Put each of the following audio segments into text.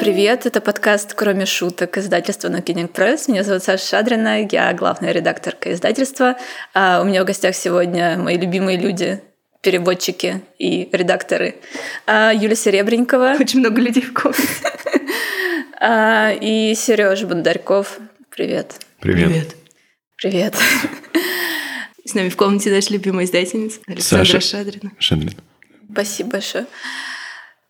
привет! Это подкаст «Кроме шуток» издательства «Нокининг Пресс». Меня зовут Саша Шадрина, я главная редакторка издательства. А у меня в гостях сегодня мои любимые люди, переводчики и редакторы. А Юля Серебренникова. Очень много людей в комнате. А, и Сережа Бондарьков. Привет. Привет. Привет. Привет. С нами в комнате наша любимая издательница Александра Саша. Шадрина. Шадрин. Спасибо большое.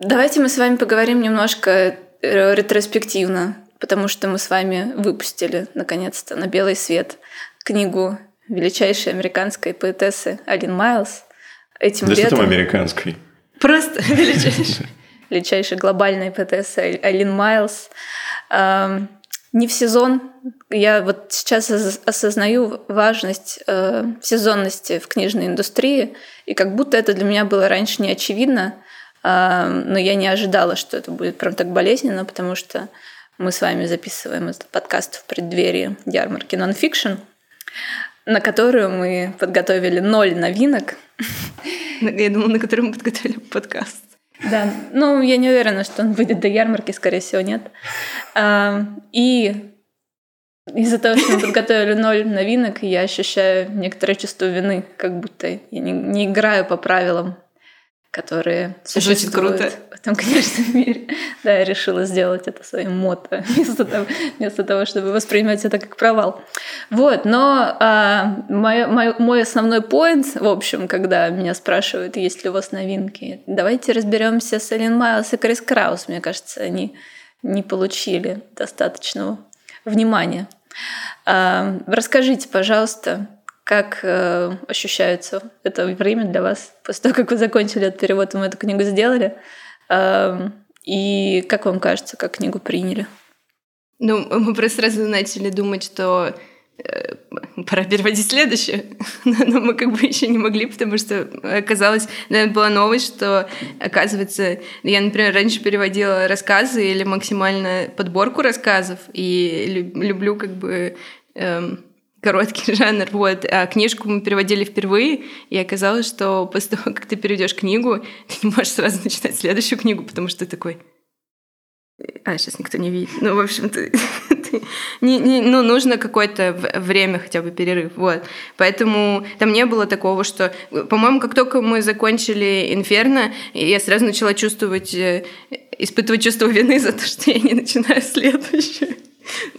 Давайте мы с вами поговорим немножко ретроспективно, потому что мы с вами выпустили, наконец-то, на белый свет книгу величайшей американской поэтессы Алин Майлз. Этим Да что летом там американской? Просто величайший. величайшей глобальной поэтессы Алин Майлз. Не в сезон. Я вот сейчас ос- осознаю важность э, сезонности в книжной индустрии, и как будто это для меня было раньше не очевидно, но я не ожидала, что это будет прям так болезненно, потому что мы с вами записываем этот подкаст в преддверии ярмарки Nonfiction, на которую мы подготовили ноль новинок. Я думала, на котором мы подготовили подкаст. Да, ну я не уверена, что он выйдет до ярмарки, скорее всего, нет. И из-за того, что мы подготовили ноль новинок, я ощущаю некоторое чувство вины, как будто я не, не играю по правилам, которые существуют круто. в этом, конечно, мире. Да, я решила сделать это своим мото, вместо того, вместо того чтобы воспринимать это как провал. Вот, но а, мой, мой, мой основной поинт, в общем, когда меня спрашивают, есть ли у вас новинки, давайте разберемся с Эллен Майлз и Крис Краус. Мне кажется, они не получили достаточного внимания. А, расскажите, пожалуйста, как э, ощущается это время для вас после того, как вы закончили этот перевод, и мы эту книгу сделали? А, и как вам кажется, как книгу приняли? Ну, мы просто сразу начали думать, что э, пора переводить следующее. Но мы как бы еще не могли, потому что оказалось, наверное, была новость, что, оказывается, я, например, раньше переводила рассказы или максимально подборку рассказов, и лю- люблю как бы эм, короткий жанр, вот. А книжку мы переводили впервые, и оказалось, что после того, как ты переведешь книгу, ты не можешь сразу начинать следующую книгу, потому что ты такой, а, сейчас никто не видит. Ну, в общем, ты, не, не- ну, нужно какое-то время хотя бы перерыв, вот. Поэтому там не было такого, что... По-моему, как только мы закончили «Инферно», я сразу начала чувствовать, э, испытывать чувство вины за то, что я не начинаю следующее.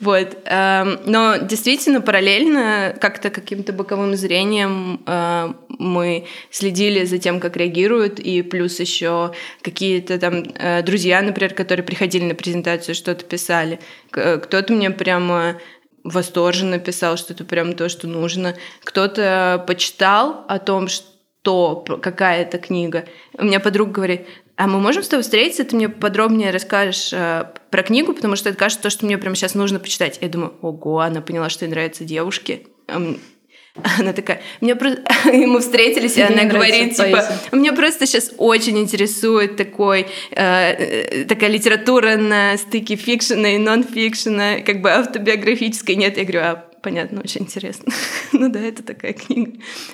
Вот. эм, Но действительно, параллельно, как-то каким-то боковым зрением э, мы следили за тем, как реагируют, и плюс еще какие-то там э, друзья, например, которые приходили на презентацию, что-то писали. К- Кто-то мне прямо восторженно писал, что это прям то, что нужно. Кто-то почитал о том, что п- какая это книга. У меня подруга говорит, а мы можем с тобой встретиться, ты мне подробнее расскажешь э, про книгу, потому что это кажется то, что мне прямо сейчас нужно почитать. Я думаю, ого, она поняла, что ей нравятся девушки. Она такая, мне просто... И мы встретились, и она говорит, типа, поэзия. меня просто сейчас очень интересует такой, э, э, такая литература на стыке фикшена и нон-фикшена, как бы автобиографической. Нет, я говорю, а, понятно, очень интересно. ну да, это такая книга.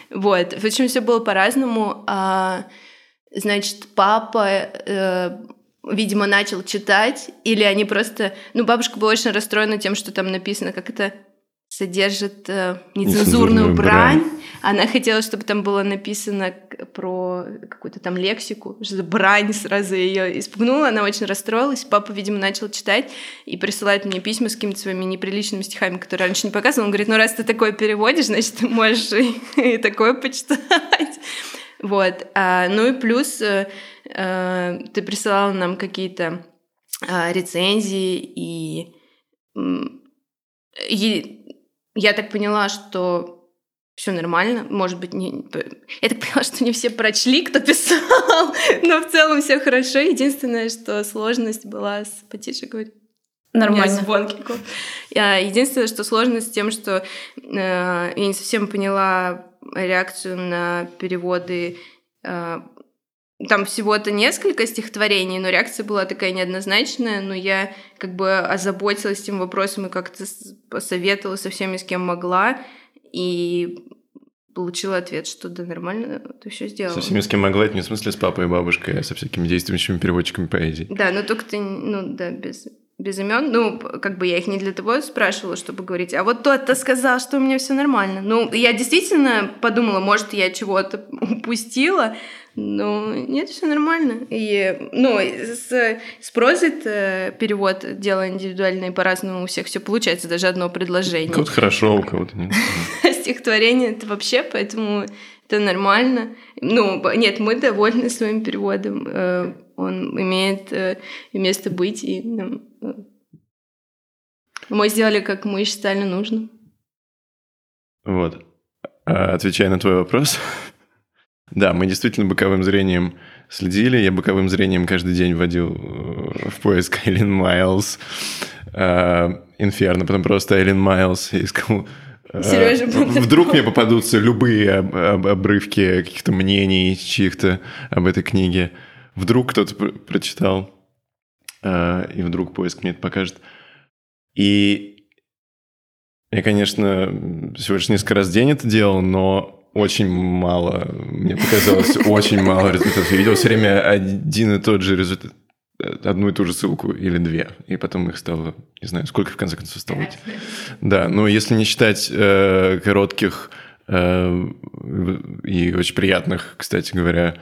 Вот. В общем, все было по-разному. А, значит, папа, э, видимо, начал читать, или они просто... Ну, бабушка была очень расстроена тем, что там написано, как это содержит э, нецензурную Нецензурную брань. брань. Она хотела, чтобы там было написано про какую-то там лексику, что брань сразу ее испугнула, она очень расстроилась. Папа, видимо, начал читать и присылает мне письма с какими-то своими неприличными стихами, которые раньше не показывал. Он говорит, ну раз ты такое переводишь, значит, ты можешь и, и такое почитать. Вот. А, ну и плюс э, э, ты присылала нам какие-то а, рецензии и, и я так поняла, что все нормально, может быть, не... я так поняла, что не все прочли, кто писал, но в целом все хорошо. Единственное, что сложность была с потише говорить. Нормально. звон какой. А, Единственное, что сложность с тем, что э, я не совсем поняла реакцию на переводы. э, Там всего-то несколько стихотворений, но реакция была такая неоднозначная, но я как бы озаботилась этим вопросом и как-то посоветовала со всеми, с кем могла. И получила ответ, что да, нормально, ты все сделала. Со всеми, с кем могла, это не в смысле с папой и бабушкой, а со всякими действующими переводчиками поэзии. Да, но только ты, ну да, без, без имен. Ну, как бы я их не для того спрашивала, чтобы говорить, а вот тот-то сказал, что у меня все нормально. Ну, я действительно подумала, может, я чего-то упустила, но нет, все нормально. И, ну, с, с прозой перевод дело индивидуальное, по-разному у всех все получается, даже одно предложение. Кого-то хорошо, у кого-то нет. Стихотворение это вообще, поэтому это нормально. Ну, нет, мы довольны своим переводом. Э, он имеет э, место быть, и нам... Э, мы сделали, как мы считали нужным. Вот. А, отвечая на твой вопрос, да, мы действительно боковым зрением следили. Я боковым зрением каждый день вводил э, в поиск Эллен Майлз, Инферно, потом просто Эллен Майлз, и искал Сережа, Вдруг мне попадутся любые обрывки каких-то мнений чьих-то об этой книге вдруг кто-то прочитал, э, и вдруг поиск мне это покажет. И я, конечно, всего лишь несколько раз в день это делал, но очень мало, мне показалось, очень мало результатов. Я видел все время один и тот же результат, одну и ту же ссылку или две, и потом их стало, не знаю, сколько в конце концов стало быть. Да, но если не считать э, коротких э, и очень приятных, кстати говоря,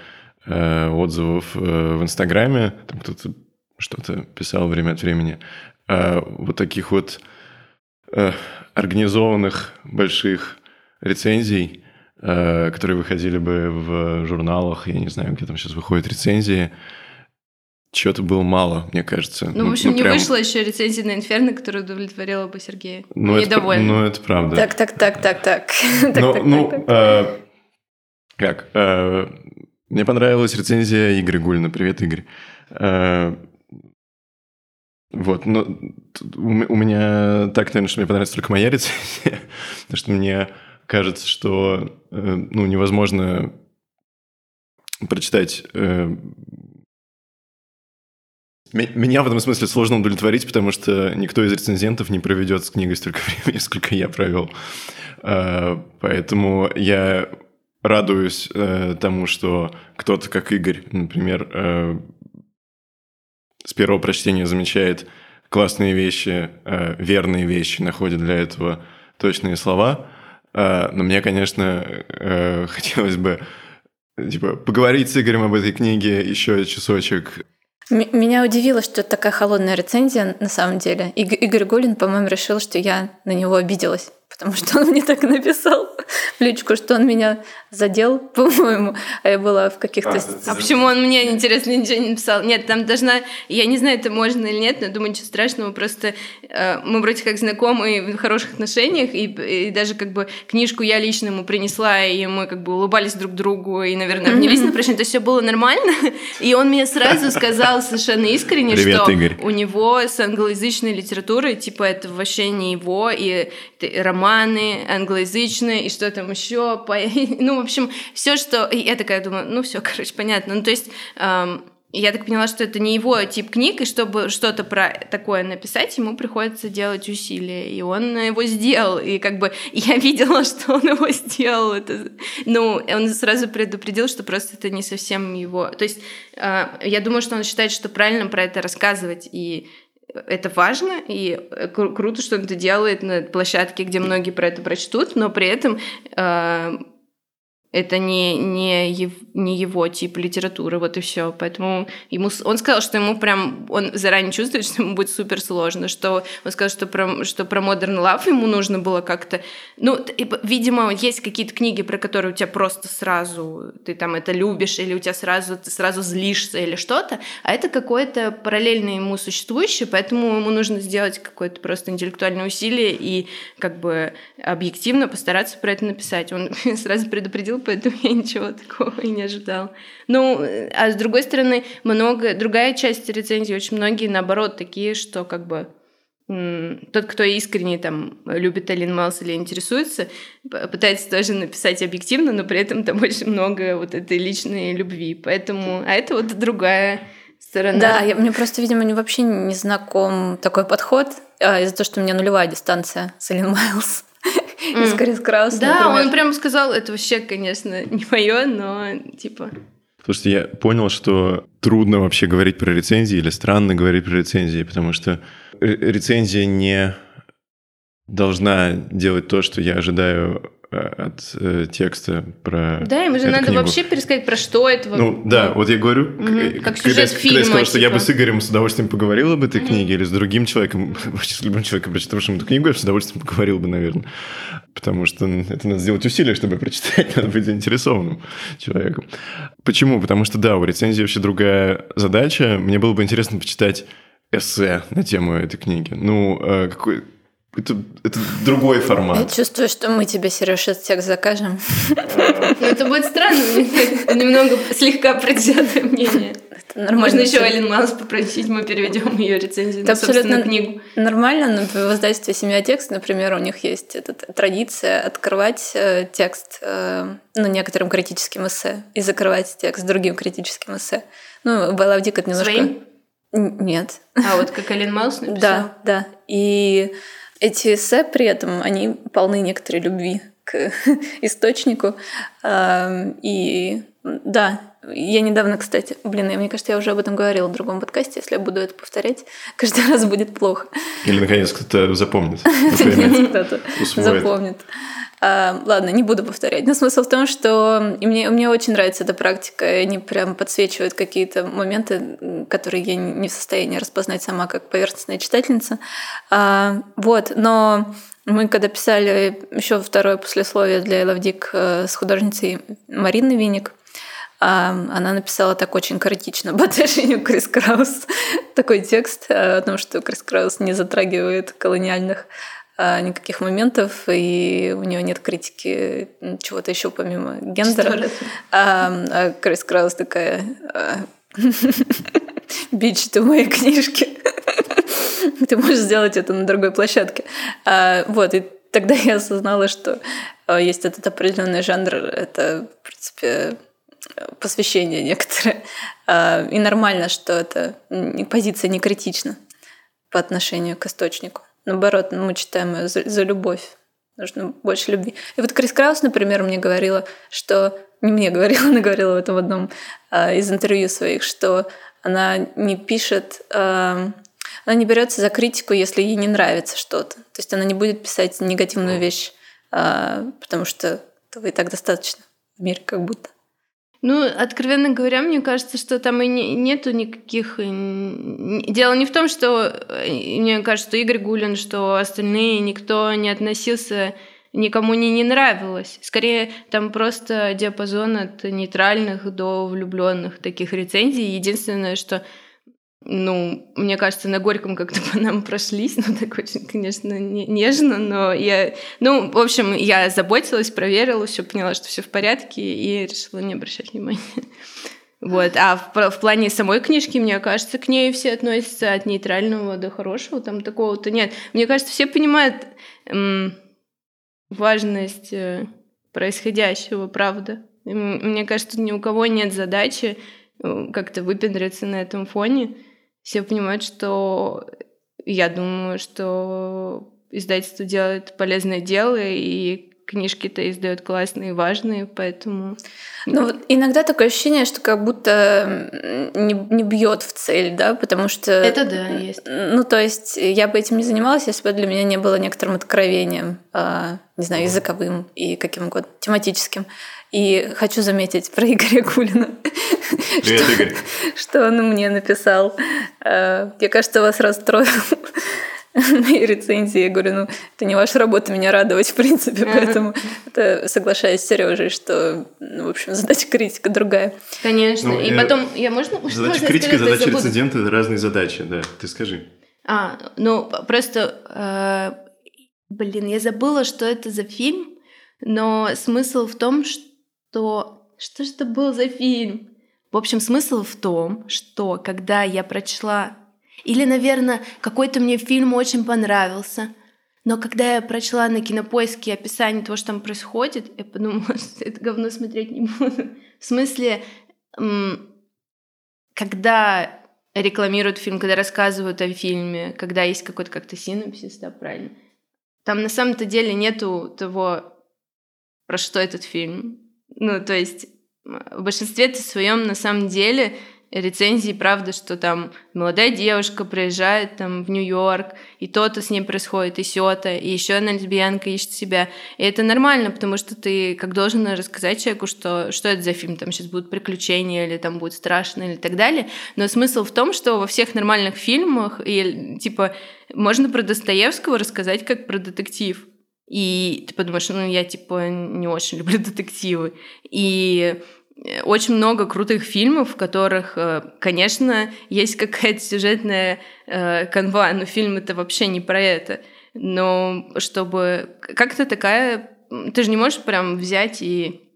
э, отзывов э, в Инстаграме, там кто-то что-то писал время от времени, э, вот таких вот э, организованных больших рецензий, э, которые выходили бы в журналах, я не знаю, где там сейчас выходят рецензии, чего-то было мало, мне кажется. Ну, в общем, ну, не прям... вышла еще рецензия на Инферно, которая удовлетворила бы Сергея. Ну, Недовольна. Это, ну, это правда. Так, так, так, так, так. Ну, ну э, как? Э, мне понравилась рецензия Игоря Гульна. Привет, Игорь. Э, вот, но у меня так, наверное, что мне понравится только моя рецензия, потому что мне кажется, что э, ну, невозможно прочитать э, меня в этом смысле сложно удовлетворить, потому что никто из рецензентов не проведет с книгой столько времени, сколько я провел. Поэтому я радуюсь э, тому, что кто-то, как Игорь, например, э, с первого прочтения замечает классные вещи, э, верные вещи, находит для этого точные слова. Э, но мне, конечно, э, хотелось бы типа, поговорить с Игорем об этой книге еще часочек. Меня удивило, что такая холодная рецензия на самом деле. Игорь Гулин, по-моему, решил, что я на него обиделась потому что он мне так написал в личку, что он меня задел, по-моему, а я была в каких-то... А, а почему он мне, интересно, ничего не написал? Нет, там должна... Я не знаю, это можно или нет, но думаю, ничего страшного, просто э, мы вроде как знакомы в хороших отношениях, и, и даже как бы книжку я лично ему принесла, и мы как бы улыбались друг другу, и, наверное, обнялись на прощание, то есть все было нормально, и он мне сразу сказал совершенно искренне, Привет, что Игорь. у него с англоязычной литературой, типа, это вообще не его, и романы англоязычные, и что там еще, ну, в общем, все, что... И я такая думаю, ну, все, короче, понятно. Ну, то есть... Эм, я так поняла, что это не его тип книг, и чтобы что-то про такое написать, ему приходится делать усилия. И он его сделал. И как бы я видела, что он его сделал. Это, ну, он сразу предупредил, что просто это не совсем его. То есть э, я думаю, что он считает, что правильно про это рассказывать. И это важно, и кру- круто, что он это делает на площадке, где многие про это прочтут, но при этом э, это не, не, не его тип литературы, вот и все. Поэтому ему, он сказал, что ему прям, он заранее чувствует, что ему будет супер сложно, что он сказал, что про, что про Modern Love ему нужно было как-то... Ну, видимо, есть какие-то книги, про которые у тебя просто сразу, ты там это любишь, или у тебя сразу, ты сразу злишься или что-то, а это какое-то параллельно ему существующее, поэтому ему нужно сделать какое-то просто интеллектуальное усилие и как бы объективно постараться про это написать. Он сразу предупредил, поэтому я ничего такого и не ожидал. Ну, а с другой стороны, много, другая часть рецензии, очень многие, наоборот, такие, что как бы тот, кто искренне там любит Алин Майлз или интересуется, пытается тоже написать объективно, но при этом там очень много вот этой личной любви. Поэтому, а это вот другая сторона. Да, я, мне просто, видимо, не, вообще не знаком такой подход а, из-за того, что у меня нулевая дистанция с Алин Майлз. Из Крис Крауса. Да, например. он прям сказал, это вообще, конечно, не мое, но типа... Слушайте, я понял, что трудно вообще говорить про рецензии или странно говорить про рецензии, потому что ре- рецензия не должна делать то, что я ожидаю от э, текста про Да, ему же надо книгу. вообще пересказать, про что это. Ну да, вот я говорю, э, как когда, сюжет я- когда фильма, я сказал, что я бы типа. с Игорем с удовольствием поговорил об этой книге, или с другим человеком, вообще с любым человеком, прочитавшим эту книгу, я бы с удовольствием поговорил бы, наверное. Потому что это надо сделать усилия, чтобы прочитать, надо быть заинтересованным человеком. Почему? Потому что, да, у рецензии вообще другая задача. Мне было бы интересно почитать эссе на тему этой книги. Ну, э, какой... Это, это другой Я формат. чувствую, что мы тебе, Сереж, этот текст закажем. Ну, это будет странно, немного слегка предвзятое мнение. Можно еще. Эллен Маус попросить, мы переведем ее рецензию Это на собственную абсолютно книгу. Нормально, но в издательстве «Семья текст», например, у них есть эта традиция открывать э, текст, э, ну, некоторым критическим эссе и закрывать текст другим критическим эссе. Ну, Белла Дик это немножко... Своим? Нет. А вот как Эллен Маус написал? Да, да. И эти эссе при этом, они полны некоторой любви к источнику. И да, я недавно, кстати, блин, я- мне кажется, я уже об этом говорила в другом подкасте, если я буду это повторять, каждый раз будет плохо. Или, наконец, кто-то запомнит. Наконец кто-то запомнит. А, ладно, не буду повторять. Но смысл в том, что и мне, мне очень нравится эта практика. Они прям подсвечивают какие-то моменты, которые я не в состоянии распознать сама как поверхностная читательница. А, вот, но мы когда писали еще второе послесловие для Dick э, с художницей Мариной Виник, а, она написала так очень критично по отношению к Крис Краус такой текст э, о том, что Крис Краус не затрагивает колониальных никаких моментов, и у нее нет критики чего-то еще помимо гендера. А, а Крис Краус такая а, бич ты в моей книжке. Ты можешь сделать это на другой площадке. А, вот, и тогда я осознала, что а, есть этот определенный жанр, это, в принципе, посвящение некоторое. А, И нормально, что это м, позиция не критична по отношению к источнику. Наоборот, мы читаем ее за, за любовь. Нужно больше любви. И вот Крис Краус, например, мне говорила, что... Не мне говорила, она говорила в этом в одном а, из интервью своих, что она не пишет... а, она не берется за критику, если ей не нравится что-то. То есть она не будет писать негативную вещь, а, потому что этого и так достаточно в мире как будто. Ну, откровенно говоря, мне кажется, что там и не- нету никаких... э, Дело не в том, что, э, мне кажется, что Игорь Гулин, что остальные, никто не относился, никому не, не нравилось. Скорее, там просто диапазон от нейтральных до влюбленных таких рецензий. Единственное, что ну, мне кажется, на Горьком как-то по нам прошлись, ну, так очень, конечно, не- нежно, но я, ну, в общем, я заботилась, проверила, все поняла, что все в порядке, и решила не обращать внимания. Вот, а в, в плане самой книжки, мне кажется, к ней все относятся от нейтрального до хорошего, там такого-то нет. Мне кажется, все понимают м, важность э, происходящего, правда. И Мне кажется, ни у кого нет задачи э, как-то выпендриться на этом фоне. Все понимают, что я думаю, что издательство делает полезное дело, и книжки-то издают классные и важные, поэтому... Ну, вот иногда такое ощущение, что как будто не, не бьет в цель, да, потому что... Это да, есть. Ну, то есть я бы этим не занималась, если бы для меня не было некоторым откровением, а, не знаю, языковым и каким угодно, тематическим. И хочу заметить про Игоря Гулина, Привет, Игорь. что он мне написал. А, Мне кажется, вас расстроил мои рецензии. Я говорю, ну, это не ваша работа меня радовать, в принципе, поэтому это соглашаюсь с Сережей, что, ну, в общем, задача критика другая. Конечно. Ну, и я- потом, я можно... Задача критика, я задача рецензента — это разные задачи, да. Ты скажи. А, ну, просто... э, блин, я забыла, что это за фильм, но смысл в том, что... Что же это был за фильм? В общем, смысл в том, что когда я прочла... Или, наверное, какой-то мне фильм очень понравился, но когда я прочла на кинопоиске описание того, что там происходит, я подумала, что это говно смотреть не буду. В смысле, когда рекламируют фильм, когда рассказывают о фильме, когда есть какой-то как-то синопсис, да, правильно? там на самом-то деле нету того, про что этот фильм. Ну, то есть в большинстве своем на самом деле рецензии, правда, что там молодая девушка приезжает там в Нью-Йорк, и то-то с ней происходит, и сё-то, и еще одна лесбиянка ищет себя. И это нормально, потому что ты как должен рассказать человеку, что, что это за фильм, там сейчас будут приключения, или там будет страшно, или так далее. Но смысл в том, что во всех нормальных фильмах, и, типа, можно про Достоевского рассказать как про детектив. И ты подумаешь, ну, я, типа, не очень люблю детективы. И Э, очень много крутых фильмов, в которых, э, конечно, есть какая-то сюжетная э, канва, но фильм это вообще не про это. Но чтобы как-то такая... Ты же не можешь прям взять и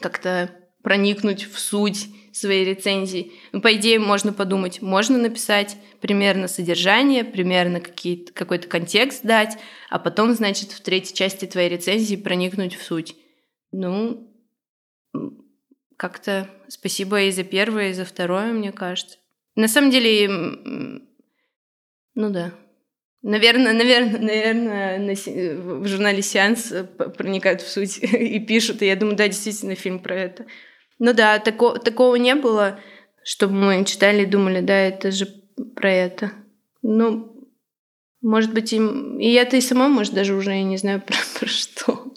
как-то проникнуть в суть своей рецензии. Ну, по идее, можно подумать, можно написать примерно содержание, примерно какой-то контекст дать, а потом, значит, в третьей части твоей рецензии проникнуть в суть. Ну, как-то спасибо и за первое, и за второе, мне кажется. На самом деле, ну да. Наверное, наверное, наверное, на, в журнале «Сеанс» проникают в суть и пишут, и я думаю, да, действительно, фильм про это. Ну да, тако, такого не было, чтобы мы читали и думали, да, это же про это. Ну, может быть, и, и это и сама, может, даже уже, я не знаю, про, про что.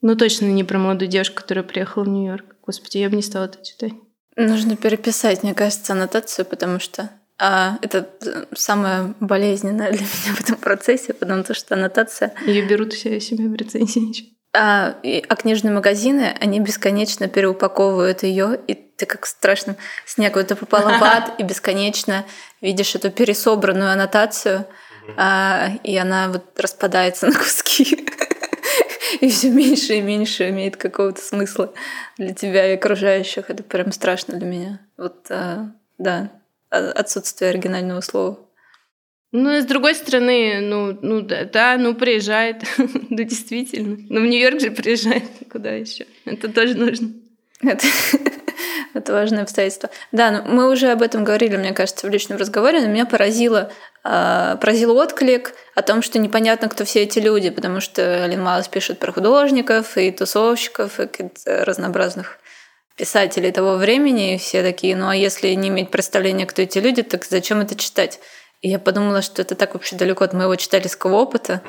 Ну, точно не про молодую девушку, которая приехала в Нью-Йорк. Господи, я бы не стала это читать. Нужно переписать, мне кажется, аннотацию, потому что а, это самое болезненное для меня в этом процессе, потому что аннотация... Ее берут все себе в рецензии. А, и, а книжные магазины, они бесконечно переупаковывают ее, и ты как в страшном снегу это попала в ад, и бесконечно видишь эту пересобранную аннотацию, а, и она вот распадается на куски и все меньше и меньше имеет какого-то смысла для тебя и окружающих. Это прям страшно для меня. Вот, а, да, отсутствие оригинального слова. Ну, с другой стороны, ну, ну да, да, ну приезжает, да действительно. Ну, в Нью-Йорк же приезжает, куда еще? Это тоже нужно. Это, это важное обстоятельство. Да, ну, мы уже об этом говорили, мне кажется, в личном разговоре, но меня поразило, э, поразил отклик о том, что непонятно, кто все эти люди, потому что Алин Маус пишет про художников и тусовщиков, и разнообразных писателей того времени, и все такие, ну а если не иметь представления, кто эти люди, так зачем это читать? И я подумала, что это так вообще далеко от моего читательского опыта.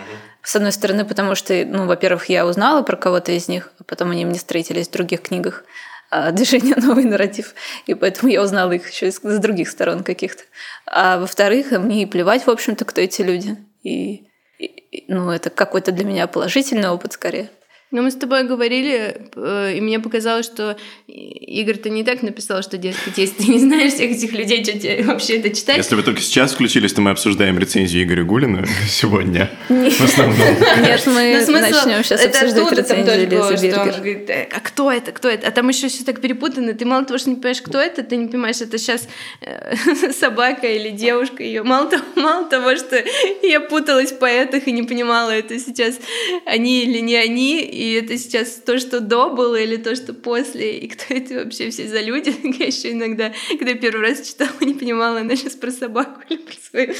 С одной стороны, потому что, ну, во-первых, я узнала про кого-то из них, а потом они мне встретились в других книгах. А, движение «Новый нарратив», и поэтому я узнала их еще с других сторон каких-то. А во-вторых, мне и плевать, в общем-то, кто эти люди. И, и ну, это какой-то для меня положительный опыт скорее. Но мы с тобой говорили, э, и мне показалось, что Игорь, ты не так написал, что, дескать, если ты не знаешь всех этих людей, что тебе вообще это читать? Если вы только сейчас включились, то мы обсуждаем рецензию Игоря Гулина сегодня. В основном. Нет, мы ну, начнем сейчас обсуждать рецензию Лизы Бергер. «Э, а кто это, кто это? А там еще все так перепутано. Ты мало того, что не понимаешь, кто это, ты не понимаешь, это сейчас э, собака или девушка ее. Мало того, мало того, что я путалась в поэтах и не понимала, это сейчас они или не они, и это сейчас то, что до было, или то, что после, и кто это вообще все за люди. Я еще иногда, когда первый раз читала, не понимала, она сейчас про собаку или про свою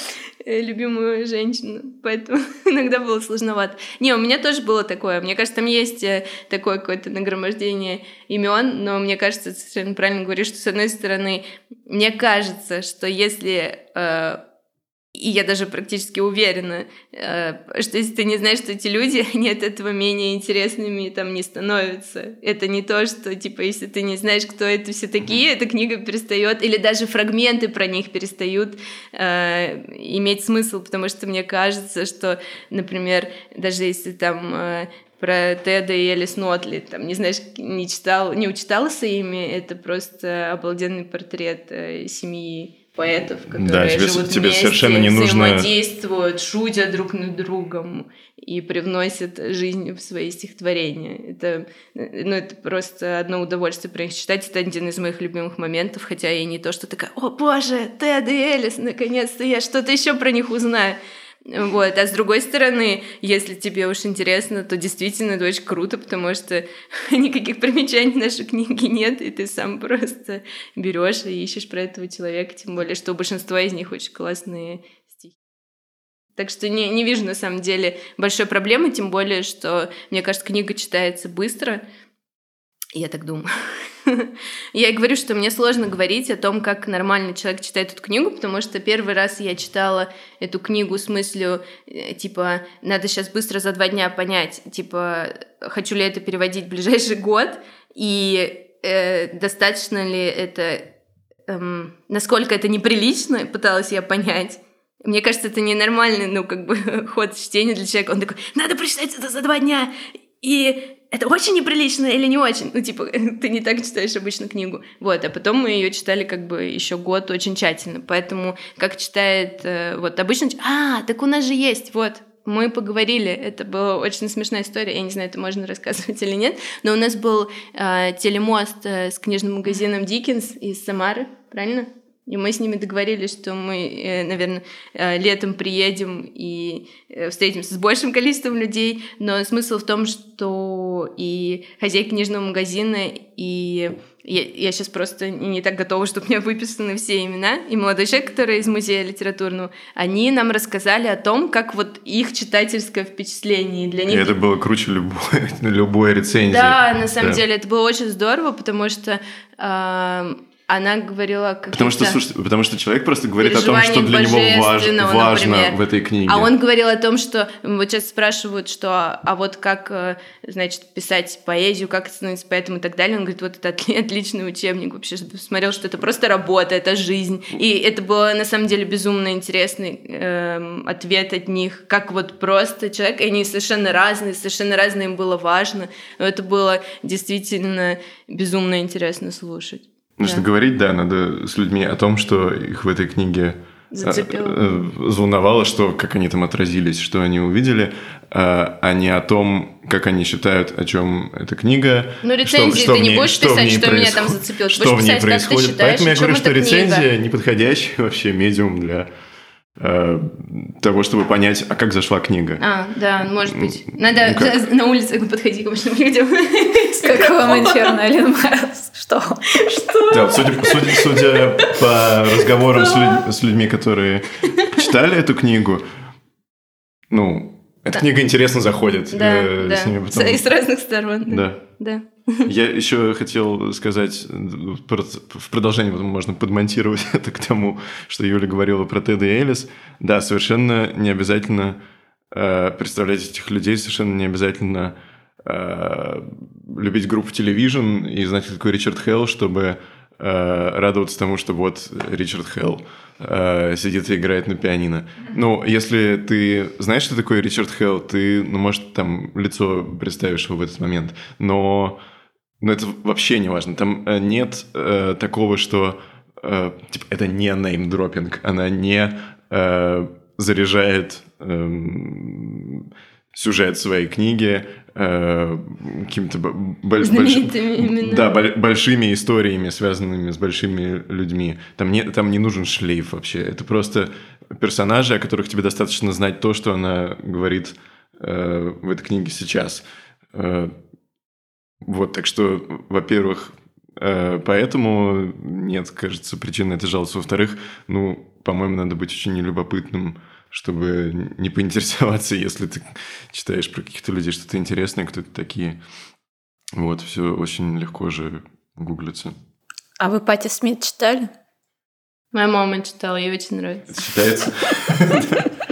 э, любимую женщину. Поэтому иногда было сложновато. Не, у меня тоже было такое. Мне кажется, там есть э, такое какое-то нагромождение имен, но мне кажется, ты совершенно правильно говоришь, что с одной стороны, мне кажется, что если э, и я даже практически уверена, э, что если ты не знаешь, что эти люди, они от этого менее интересными там не становятся. Это не то, что, типа, если ты не знаешь, кто это все такие, эта книга перестает, или даже фрагменты про них перестают э, иметь смысл, потому что мне кажется, что, например, даже если там э, про Теда и Элис Нотли, там, не знаешь, не читал, не учитался ими, это просто обалденный портрет э, семьи поэтов, которые да, тебе, живут тебе вместе, совершенно не нужно... взаимодействуют, шутят друг над другом и привносят жизнь в свои стихотворения. Это, ну, это просто одно удовольствие про них читать. Это один из моих любимых моментов, хотя и не то, что такая, о боже, Тед и Элис, наконец-то я что-то еще про них узнаю. Вот. А с другой стороны, если тебе уж интересно, то действительно это очень круто, потому что никаких примечаний нашей книги нет, и ты сам просто берешь и ищешь про этого человека, тем более, что у большинства из них очень классные стихи. Так что не, не вижу на самом деле большой проблемы, тем более, что, мне кажется, книга читается быстро. Я так думаю. Я и говорю, что мне сложно говорить о том, как нормальный человек читает эту книгу, потому что первый раз я читала эту книгу с мыслью, э, типа, надо сейчас быстро за два дня понять, типа, хочу ли это переводить в ближайший год, и э, достаточно ли это, эм, насколько это неприлично, пыталась я понять. Мне кажется, это ненормальный, ну, как бы, ход чтения для человека. Он такой, надо прочитать это за два дня. И это очень неприлично или не очень? Ну, типа, ты не так читаешь обычно книгу. Вот, а потом мы ее читали как бы еще год очень тщательно. Поэтому, как читает, э, вот, обычно... А, так у нас же есть, вот, мы поговорили, это была очень смешная история, я не знаю, это можно рассказывать или нет, но у нас был э, телемост э, с книжным магазином Диккенс из Самары, правильно? И мы с ними договорились, что мы, э, наверное, э, летом приедем и э, встретимся с большим количеством людей. Но смысл в том, что и хозяйка книжного магазина, и я, я сейчас просто не так готова, чтобы у меня выписаны все имена. И молодой человек, который из музея литературного, они нам рассказали о том, как вот их читательское впечатление. Для них... И это было круче любой, любой рецензии. Да, на самом да. деле это было очень здорово, потому что э, она говорила как потому что слушайте, потому что человек просто говорит о том, что для него важ, важно например. в этой книге. А он говорил о том, что вот сейчас спрашивают, что а вот как э, значит писать поэзию, как становиться поэтом и так далее. Он говорит, вот это отличный учебник вообще, смотрел, что это просто работа, это жизнь. И это было на самом деле безумно интересный э, ответ от них, как вот просто человек, и они совершенно разные, совершенно разные им было важно. Но это было действительно безумно интересно слушать. Потому да. говорить, да, надо с людьми о том, что их в этой книге э, Зацепило. Э, взволновало, что как они там отразились, что они увидели, а, а не о том, как они считают, о чем эта книга. Ну, рецензии что, что ты не будешь что писать, что меня там зацепило. Ты что в ней писать, происходит. Считаешь, Поэтому я говорю, что рецензия книга? неподходящий вообще медиум для Э, того, чтобы понять, а как зашла книга. А, да, может быть. Надо ну, на улице подходить к обычным людям. Как вам Инферно Эллен Что? Что? Да, судя, судя, судя по разговорам с, людь, с людьми, которые читали эту книгу, ну, эта да. книга интересно заходит. Да, э, да. С ними потом... И с разных сторон. Да. Да. Я еще хотел сказать, в продолжение потом можно подмонтировать это к тому, что Юля говорила про Теда и Элис. Да, совершенно не обязательно э, представлять этих людей, совершенно не обязательно э, любить группу Television и знать, кто такой Ричард Хелл, чтобы э, радоваться тому, что вот Ричард Хелл э, сидит и играет на пианино. Ну, если ты знаешь, что такое Ричард Хелл, ты, ну, может, там лицо представишь его в этот момент, но но это вообще не важно. Там э, нет э, такого, что э, типа, это не неймдропинг, она не э, заряжает э, сюжет своей книги э, какими-то больш, больш, да, большими историями, связанными с большими людьми. Там не, там не нужен шлейф вообще. Это просто персонажи, о которых тебе достаточно знать то, что она говорит э, в этой книге сейчас. Вот, так что, во-первых, э, поэтому нет, кажется, причины это жаловаться. Во-вторых, ну, по-моему, надо быть очень нелюбопытным, чтобы не поинтересоваться, если ты читаешь про каких-то людей что-то интересное, кто это такие. Вот, все очень легко же гуглится. А вы Пати Смит читали? Моя мама читала, ей очень нравится. Это считается?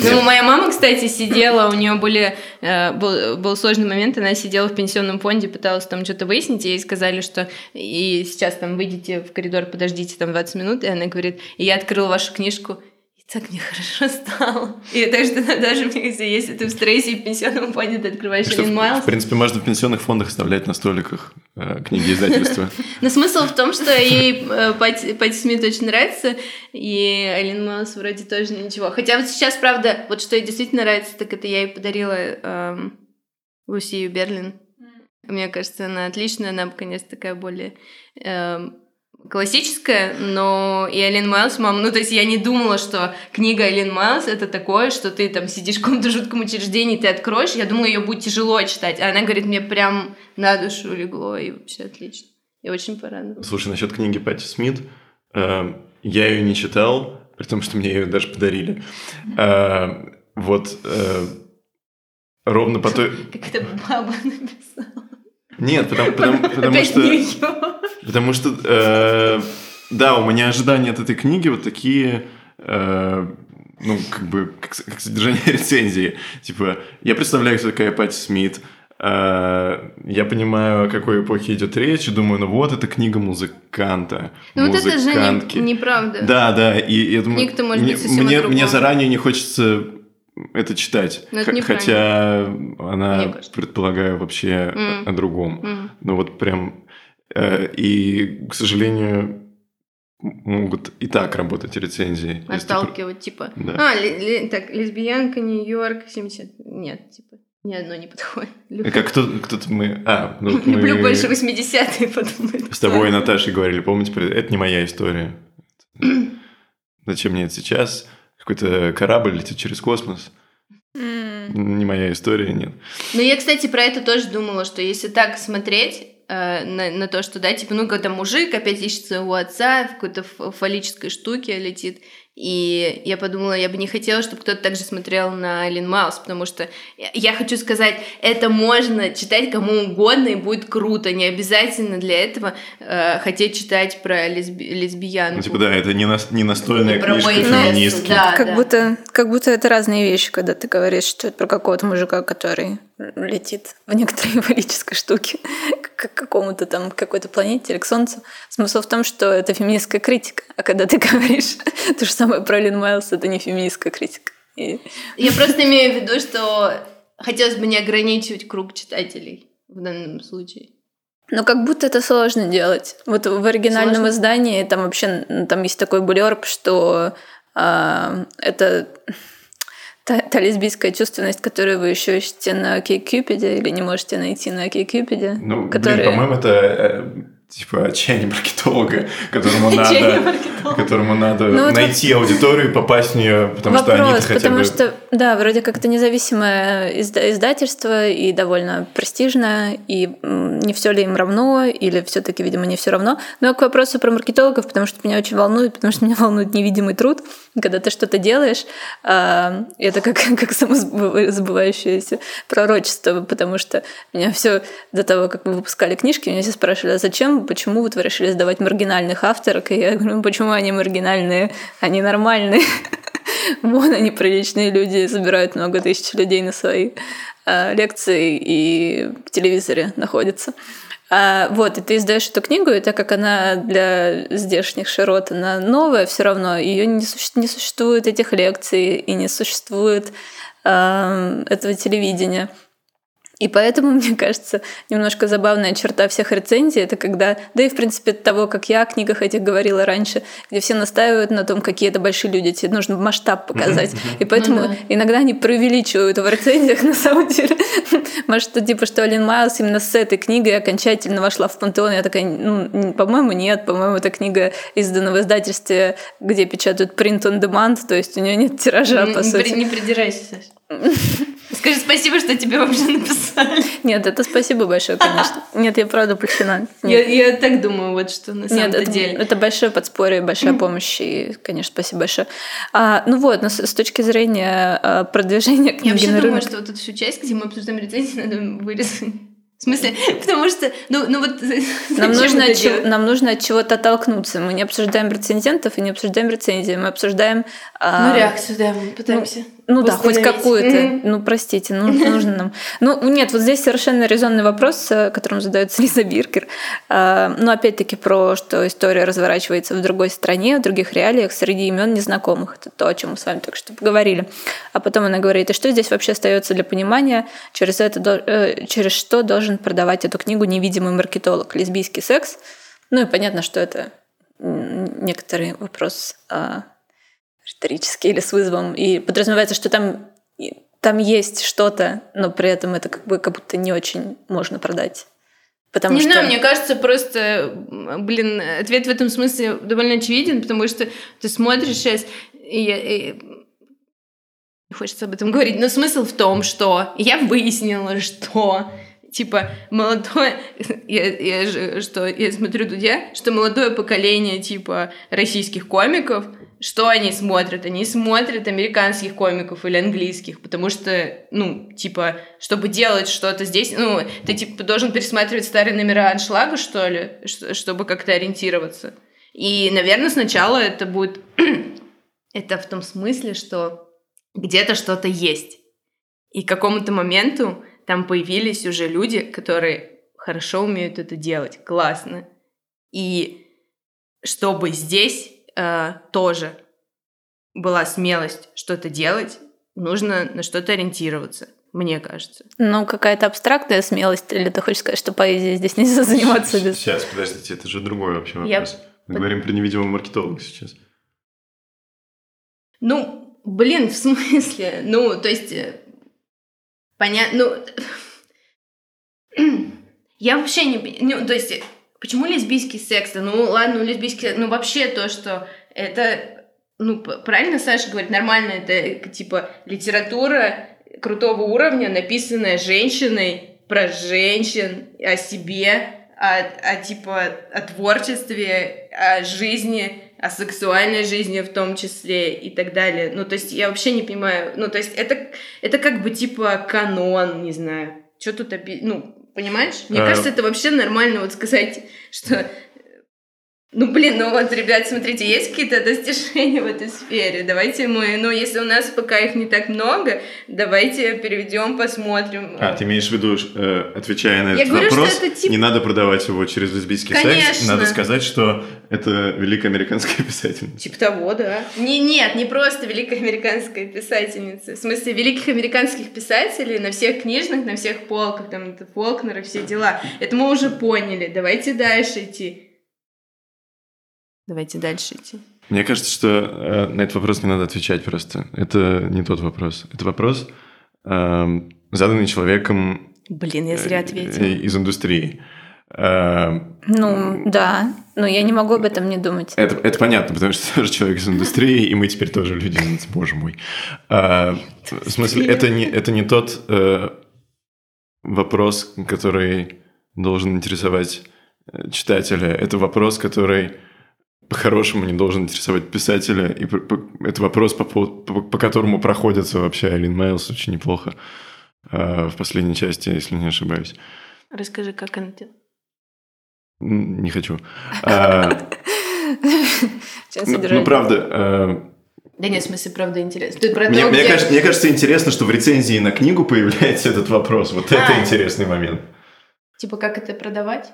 Ну, моя мама, кстати, сидела, у нее были, э, был, был сложный момент, она сидела в пенсионном фонде, пыталась там что-то выяснить, и ей сказали, что и сейчас там выйдите в коридор, подождите там 20 минут, и она говорит, и я открыла вашу книжку, так мне хорошо стало. И так что даже, кажется, если ты в стрессе и в пенсионном фонде, ты открываешь что, Майлз. В принципе, можно в пенсионных фондах оставлять на столиках э, книги издательства. Но смысл в том, что ей э, Пати Смит очень нравится, и Эллен Майлз вроде тоже ничего. Хотя вот сейчас, правда, вот что ей действительно нравится, так это я ей подарила эм, Лусию Берлин. Мне кажется, она отличная, она, конечно, такая более эм, классическая, но и Эллен Майлз, мам, ну то есть я не думала, что книга Эллен Майлз это такое, что ты там сидишь в каком-то жутком учреждении, ты откроешь, я думала, ее будет тяжело читать, а она говорит, мне прям на душу легло, и вообще отлично. Я очень порадовалась. Слушай, насчет книги Пати Смит, э, я ее не читал, при том, что мне ее даже подарили. А, вот э, ровно по той... Как это баба написала. Нет, потому, потому, потому что... Потому что, э, да, у меня ожидания от этой книги вот такие... Э, ну, как бы, как, как содержание рецензии. Типа, я представляю, кто такая Пати Смит, э, я понимаю, о какой эпохе идет речь, и думаю, ну вот, это книга музыканта. Ну вот это же не, неправда. Да, да, и я думаю... Книга-то может мне, быть совсем мне, мне заранее не хочется это читать. Но это. Хотя она, предполагаю, вообще Мгм. о другом. Мгм. Ну вот прям... э, и, к сожалению, могут и так работать рецензии. Если ты Отталкивать, типа. Да. А, ли- ли- так, лесбиянка, Нью-Йорк, 70. Нет, типа, ни одно не подходит. Люблю, Как кто, кто-то мы... А, ну, люблю мы больше 80-е, подумает. С тобой и Наташей говорили, помните, это не моя история. Зачем мне это сейчас? Какой-то корабль летит через космос. М. Не моя история, нет. Ну, я, кстати, про это тоже думала, что если так смотреть э, на, на то, что, да, типа, ну, когда мужик опять ищет своего отца в какой-то фаллической штуке летит, и я подумала, я бы не хотела, чтобы кто-то так же смотрел на Айлин Маус, потому что я- хочу сказать, это можно читать кому угодно, и будет круто, не обязательно для этого э, хотеть читать про лесби- лесбиянку. Ну, типа, да, это не, нас- не настольная И про книжка феминистки. да. Как будто, как будто это разные вещи, когда ты говоришь, что это про какого-то мужика, который летит в некоторые фаллической штуки к какому-то там к какой-то планете или к Солнцу. Смысл в том, что это феминистская критика. А когда ты говоришь то же самое про Лин Майлз, это не феминистская критика. И Я просто имею в виду, что хотелось бы не ограничивать круг читателей в данном случае. Но как будто это сложно делать. Вот в оригинальном Сложно? издании там вообще там есть такой булерб, что а, это та, та лесбийская чувственность, которую вы еще ищете на Кейкьюпиде или не можете найти на Кейкьюпиде. Ну, которые... блин, по-моему, это э, типа отчаяние маркетолога, которому надо, которому надо Ну, вот найти аудиторию и попасть в нее, потому что они Вопрос, хотя потому бы... что, да, вроде как это независимое изда- издательство и довольно престижное, и не все ли им равно, или все-таки, видимо, не все равно. Но к вопросу про маркетологов, потому что меня очень волнует, потому что меня волнует невидимый труд, когда ты что-то делаешь, а, это как, как самозабывающееся пророчество, потому что меня все до того, как мы выпускали книжки, меня все спрашивали, а зачем, почему вот вы решили сдавать маргинальных авторок? И я говорю, «Ну, почему они маргинальные, они нормальные. Вон они, приличные люди, собирают много тысяч людей на свои а, лекции и в телевизоре находятся. А, вот, и ты издаешь эту книгу, и так как она для здешних широт, она новая, все равно ее не, суще- не существует этих лекций и не существует а, этого телевидения. И поэтому, мне кажется, немножко забавная черта всех рецензий это когда, да и в принципе того, как я о книгах этих говорила раньше, где все настаивают на том, какие это большие люди, тебе нужно масштаб показать. И поэтому Ну да. иногда они преувеличивают в рецензиях на самом деле. Может, что типа, что Алин Майлз именно с этой книгой окончательно вошла в пантеон. Я такая, ну, по-моему, нет. По-моему, эта книга издана в издательстве, где печатают print on demand, то есть у нее нет тиража, не, по сути. не придирайся, Саша. Скажи спасибо, что тебе вообще написали. Нет, это спасибо большое, конечно. Нет, я правда польщена. Я, Нет. я так думаю, вот что на Нет, самом-то это, деле. это большое подспорье, большая помощь, и, конечно, спасибо большое. А, ну вот, но с, с точки зрения а, продвижения Я книги вообще на думаю, рынок, что вот эту всю часть, где мы обсуждаем рецензии, надо вырезать. В смысле, потому что, ну, ну вот нам нужно, от чего- нам нужно от чего-то оттолкнуться. Мы не обсуждаем рецензентов и не обсуждаем рецензии, мы обсуждаем... а, Ну, реакцию, да, мы пытаемся. Ну да, хоть какую-то. Мгм. Ну, простите, ну, нужно нам. Ну, нет, вот здесь совершенно резонный вопрос, э, которым задается Лиза Биркер. А, Ну, опять-таки, про что история разворачивается в другой стране, в других реалиях, среди имен незнакомых. Это то, о чем мы с вами только что поговорили. А потом она говорит, и что здесь вообще остается для понимания, через, это, э, через что должен продавать эту книгу невидимый маркетолог? Лесбийский секс? Ну, и понятно, что это некоторый вопрос риторический или с вызовом. И подразумевается, что там, там есть что-то, но при этом это как бы как будто не очень можно продать. Потому не что... знаю, мне кажется, просто, блин, ответ в этом смысле довольно очевиден, потому что ты смотришь сейчас, и, я- и- не хочется об этом говорить, но смысл в том, что я выяснила, что типа молодое, я, я же, что я смотрю Дудя, что молодое поколение типа российских комиков что они смотрят? Они смотрят американских комиков или английских, потому что, ну, типа, чтобы делать что-то здесь, ну, ты, типа, должен пересматривать старые номера аншлага, что ли, чтобы как-то ориентироваться. И, наверное, сначала это будет... это в том смысле, что где-то что-то есть. И к какому-то моменту там появились уже люди, которые хорошо умеют это делать, классно. И чтобы здесь э, тоже была смелость что-то делать, нужно на что-то ориентироваться, мне кажется. Ну, какая-то абстрактная смелость, или ты хочешь сказать, что поэзией здесь нельзя заниматься без... Сейчас, подождите, это же другой вообще вопрос. Я... Мы говорим про невидимого маркетолога сейчас. Ну, блин, в смысле? Ну, то есть... Э, Понятно, ну... Я вообще не... Ну, то есть, почему лесбийский секс? Ну, ладно, лесбийский... Ну, вообще то, что это... Ну, правильно Саша говорит, нормально, это, типа, литература крутого уровня, написанная женщиной про женщин, о себе, о, о типа, о творчестве, о жизни, о сексуальной жизни в том числе и так далее. Ну, то есть я вообще не понимаю. Ну, то есть это, это как бы типа канон, не знаю. Что тут опи... Ну, понимаешь? Мне а... кажется, это вообще нормально вот сказать, что ну, блин, ну вот, ребят, смотрите, есть какие-то достижения в этой сфере. Давайте мы, ну, если у нас пока их не так много, давайте переведем, посмотрим. А, ты имеешь в виду, э, отвечая на Я этот говорю, вопрос, что это тип... не надо продавать его через лесбийский Конечно. сайт, надо сказать, что это великая американская писательница. Типа того, да. Не, нет, не просто великая американская писательница. В смысле, великих американских писателей на всех книжных, на всех полках, там, это Фолкнер и все дела. Это мы уже поняли. Давайте дальше идти. Давайте дальше идти. Мне кажется, что э, на этот вопрос не надо отвечать просто. Это не тот вопрос. Это вопрос, э, заданный человеком... Блин, я зря ответил. Э, из индустрии. Э, ну, да. Но я не могу об этом не думать. Это, это понятно, потому что ты тоже человек из индустрии, и мы теперь тоже люди, боже мой. Э, в смысле, это не, это не тот э, вопрос, который должен интересовать э, читателя. Это вопрос, который по-хорошему не должен интересовать писателя. И это вопрос, по, по, по которому проходится вообще Айлин Мейлс очень неплохо э, в последней части, если не ошибаюсь. Расскажи, как она Не хочу. А, ну, ну, правда, а, да нет, в смысле, правда, интересно. Ты про мне, то, мне, где... кажется, мне кажется, интересно, что в рецензии на книгу появляется этот вопрос. Вот а, это интересный момент. Типа, как это продавать?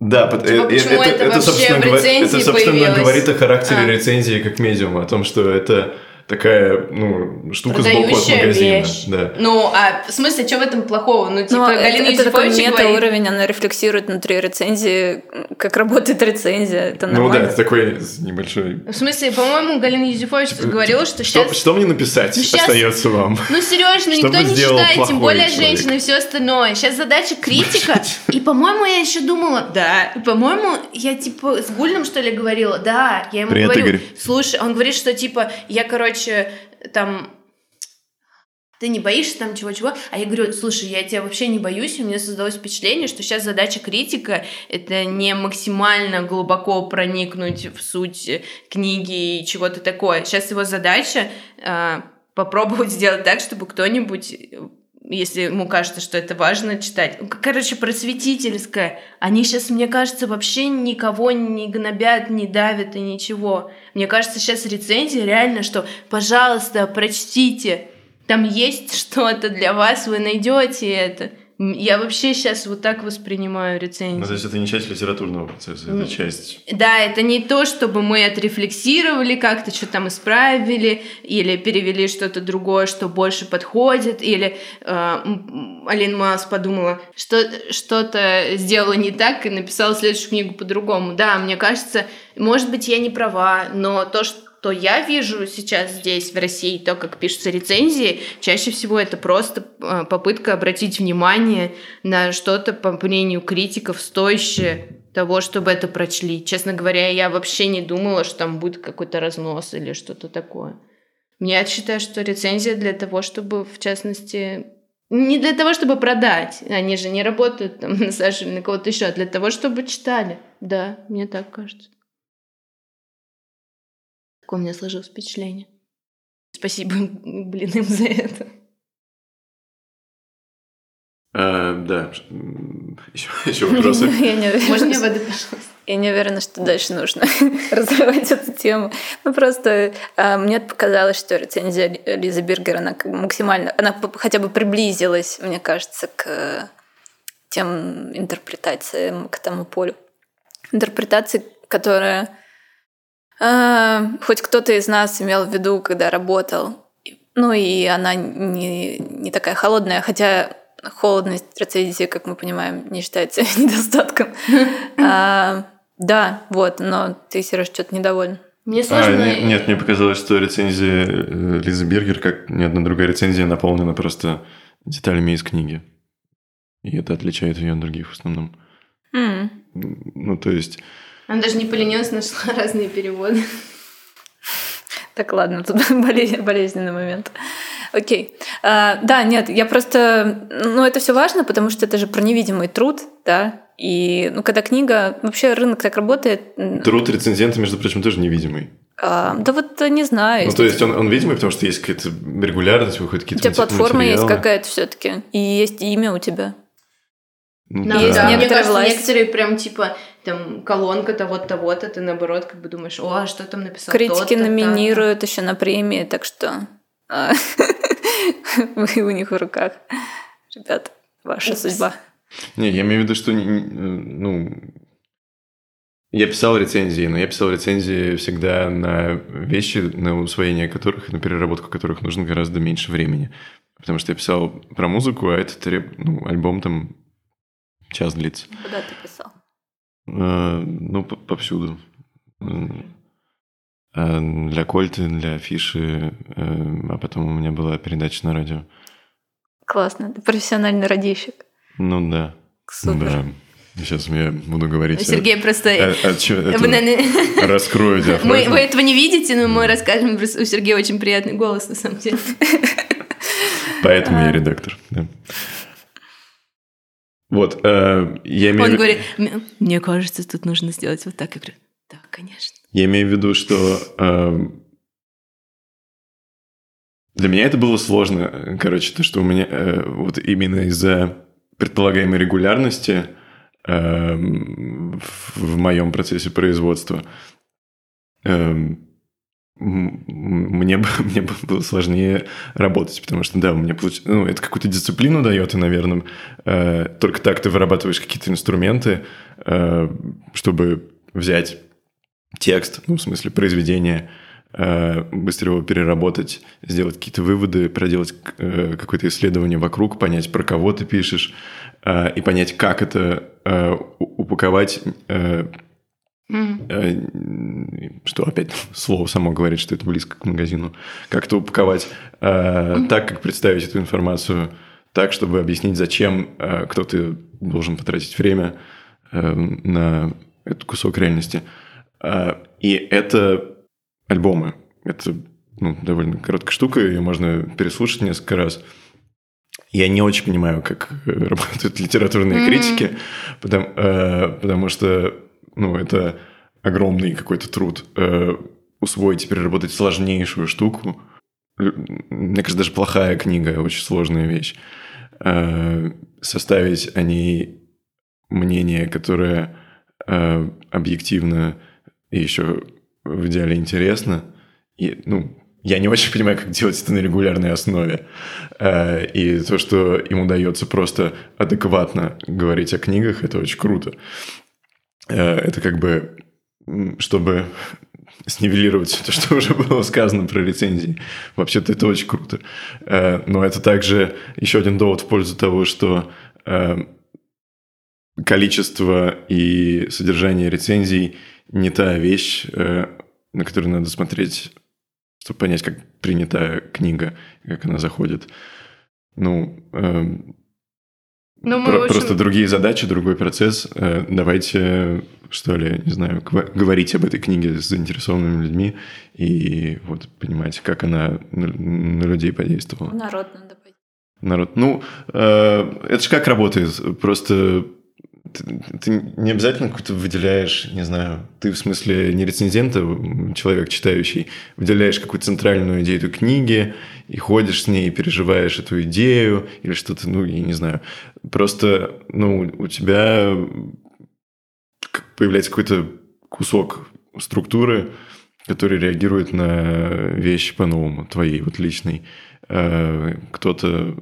Да, типа, это, это, это, это, собственно, это, собственно говорит о характере а. рецензии как медиума, о том, что это такая, ну, штука сбоку от магазина. Вещь. Да. Ну, а в смысле, что в этом плохого? Ну, типа, ну, Галина это, это такой мета-уровень, она рефлексирует внутри рецензии, как работает рецензия, это нормально. Ну да, это такой небольшой... В смысле, по-моему, Галина Юзефович типа, говорила, что сейчас... Что, что мне написать ну, сейчас... остается вам? Ну, серьезно, никто не читает, тем более женщины и все остальное. Сейчас задача критика, и, по-моему, я еще думала, да, по-моему, я, типа, с Гульным, что ли, говорила, да, я ему Привет, говорю, Игорь. слушай, он говорит, что, типа, я, короче, короче, там ты не боишься там чего-чего? А я говорю, слушай, я тебя вообще не боюсь, у меня создалось впечатление, что сейчас задача критика — это не максимально глубоко проникнуть в суть книги и чего-то такое. Сейчас его задача э, попробовать сделать так, чтобы кто-нибудь если ему кажется, что это важно читать. Короче, просветительская. Они сейчас, мне кажется, вообще никого не гнобят, не давят и ничего. Мне кажется, сейчас рецензия реально, что, пожалуйста, прочтите. Там есть что-то для вас, вы найдете это. Я вообще сейчас вот так воспринимаю рецензию. Ну, то есть это не часть литературного процесса, это часть... Да, это не то, чтобы мы отрефлексировали как-то, что там исправили, или перевели что-то другое, что больше подходит, или э, Алина Маас подумала, что что-то сделала не так и написала следующую книгу по-другому. Да, мне кажется, может быть, я не права, но то, что то я вижу сейчас здесь, в России, то, как пишутся рецензии, чаще всего это просто а, попытка обратить внимание на что-то, по мнению критиков, стоящее того, чтобы это прочли. Честно говоря, я вообще не думала, что там будет какой-то разнос или что-то такое. Я считаю, что рецензия для того, чтобы, в частности, не для того, чтобы продать. Они же не работают там на Сашу или на кого-то еще, а для того, чтобы читали. Да, мне так кажется. Какое у меня сложилось впечатление. Спасибо, блин, им за это. А, да, еще, еще вопросы. Я не уверена, Можно мне что- воды, пожалуйста? Я не уверена, что дальше нужно развивать эту тему. Ну, просто а, мне показалось, что рецензия Ли- Лизы Бергер, она максимально... Она хотя бы приблизилась, мне кажется, к тем интерпретациям, к тому полю. Интерпретации, которые а, хоть кто-то из нас имел в виду, когда работал. Ну, и она не, не такая холодная, хотя холодность рецензии, как мы понимаем, не считается недостатком. А, да, вот, но ты, Сереж, что-то недоволен. Мне А, сложно... не- нет, мне показалось, что рецензия э, Лизы Бергер, как ни одна другая рецензия, наполнена просто деталями из книги. И это отличает ее от других в основном. М, Ну, то есть... Она даже не поленилась, нашла разные переводы. Так, ладно, тут боле- болезненный момент. Окей. А, да, нет, я просто... Ну, это все важно, потому что это же про невидимый труд, да, и, ну, когда книга... Вообще рынок так работает... Труд рецензента, между прочим, тоже невидимый. а, да вот э, не знаю. Ну, то есть он, он видимый, потому что есть какая-то регулярность, выходят у какие-то тебя мати- платформа есть материалы. какая-то все таки и есть имя у тебя. Ну, Да, Есть да, мне кажется, власть. некоторые прям типа там колонка того-то, того-то, ты наоборот как бы думаешь, о, а что там написал Критики тот-то, так-то». номинируют еще на премии, так что а, вы у них в руках. Ребят, ваша судьба. Не, я имею в виду, что, ну, я писал рецензии, но я писал рецензии всегда на вещи, на усвоение которых, и на переработку которых нужно гораздо меньше времени. Потому что я писал про музыку, а этот ну, альбом там час длится. Куда ты писал? Э, ну, по- повсюду. А Для Кольты, для Фиши, э, а потом у меня была передача на радио. Классно, ты профессиональный радищик. Ну да. Супер. Да. Сейчас я буду говорить. Сергей просто... э, э, чё- это Вы, наверное, Раскрою мы, диафрагму. вы этого не видите, но мы расскажем, просто у Сергея очень приятный голос, на самом деле. Поэтому А. я редактор. да. Вот, э, я имею в Он виду- говорит, «М- мне кажется, тут нужно сделать вот так. Я говорю, да, конечно. Я имею в виду, что эм, для меня это было сложно. э, Короче, то, что у меня э, вот именно из-за предполагаемой регулярности эм, в, в моем процессе производства м- мне, бы- мне бы было сложнее работать, потому что, да, меня получ... ну, это какую-то дисциплину дает, и, наверное, э, только так ты вырабатываешь какие-то инструменты, э, чтобы взять текст, ну, в смысле, произведение, э, быстро его переработать, сделать какие-то выводы, проделать э, какое-то исследование вокруг, понять, про кого ты пишешь, э, и понять, как это э, упаковать э, Э, что опять слово само говорит, что это близко к магазину. Как это упаковать э, так, как представить эту информацию так, чтобы объяснить, зачем э, кто-то должен потратить время э, на этот кусок реальности. Э, и это альбомы. Это ну, довольно короткая штука, ее можно переслушать несколько раз. Я не очень понимаю, как э, работают литературные Мгм. критики, потому, э, потому что ну, это огромный какой-то труд э, усвоить и переработать сложнейшую штуку. Мне кажется, даже плохая книга очень сложная вещь. Э, составить о ней мнение, которое э, объективно и еще в идеале интересно. И, ну, я не очень понимаю, как делать это на регулярной основе. Э, И то, что им удается просто адекватно говорить о книгах, это очень круто. Э, Это как бы, чтобы снивелировать то, что уже было сказано про рецензии. Вообще-то это очень круто. Э, Но это также еще один довод в пользу того, что э, количество и содержание рецензий не та вещь, на которую надо смотреть, чтобы понять, как принята книга, как она заходит. Ну, эм, Ну, мы, про- общем, просто другие задачи, другой процесс. Э, Давайте, что ли, не знаю, говорить об этой книге с заинтересованными людьми и вот понимать, как она на, людей подействовала. Народ надо пойти. Народ. Ну, э, это же как работает? Просто ты, ты не обязательно какой-то выделяешь, не знаю, ты в смысле не рецензент, а человек читающий, выделяешь какую-то центральную идею этой книги и ходишь с ней, и переживаешь эту идею или что-то, ну, я не знаю. Просто, ну, у тебя появляется какой-то кусок структуры, который реагирует на вещи по-новому, твоей вот личной. Э, кто-то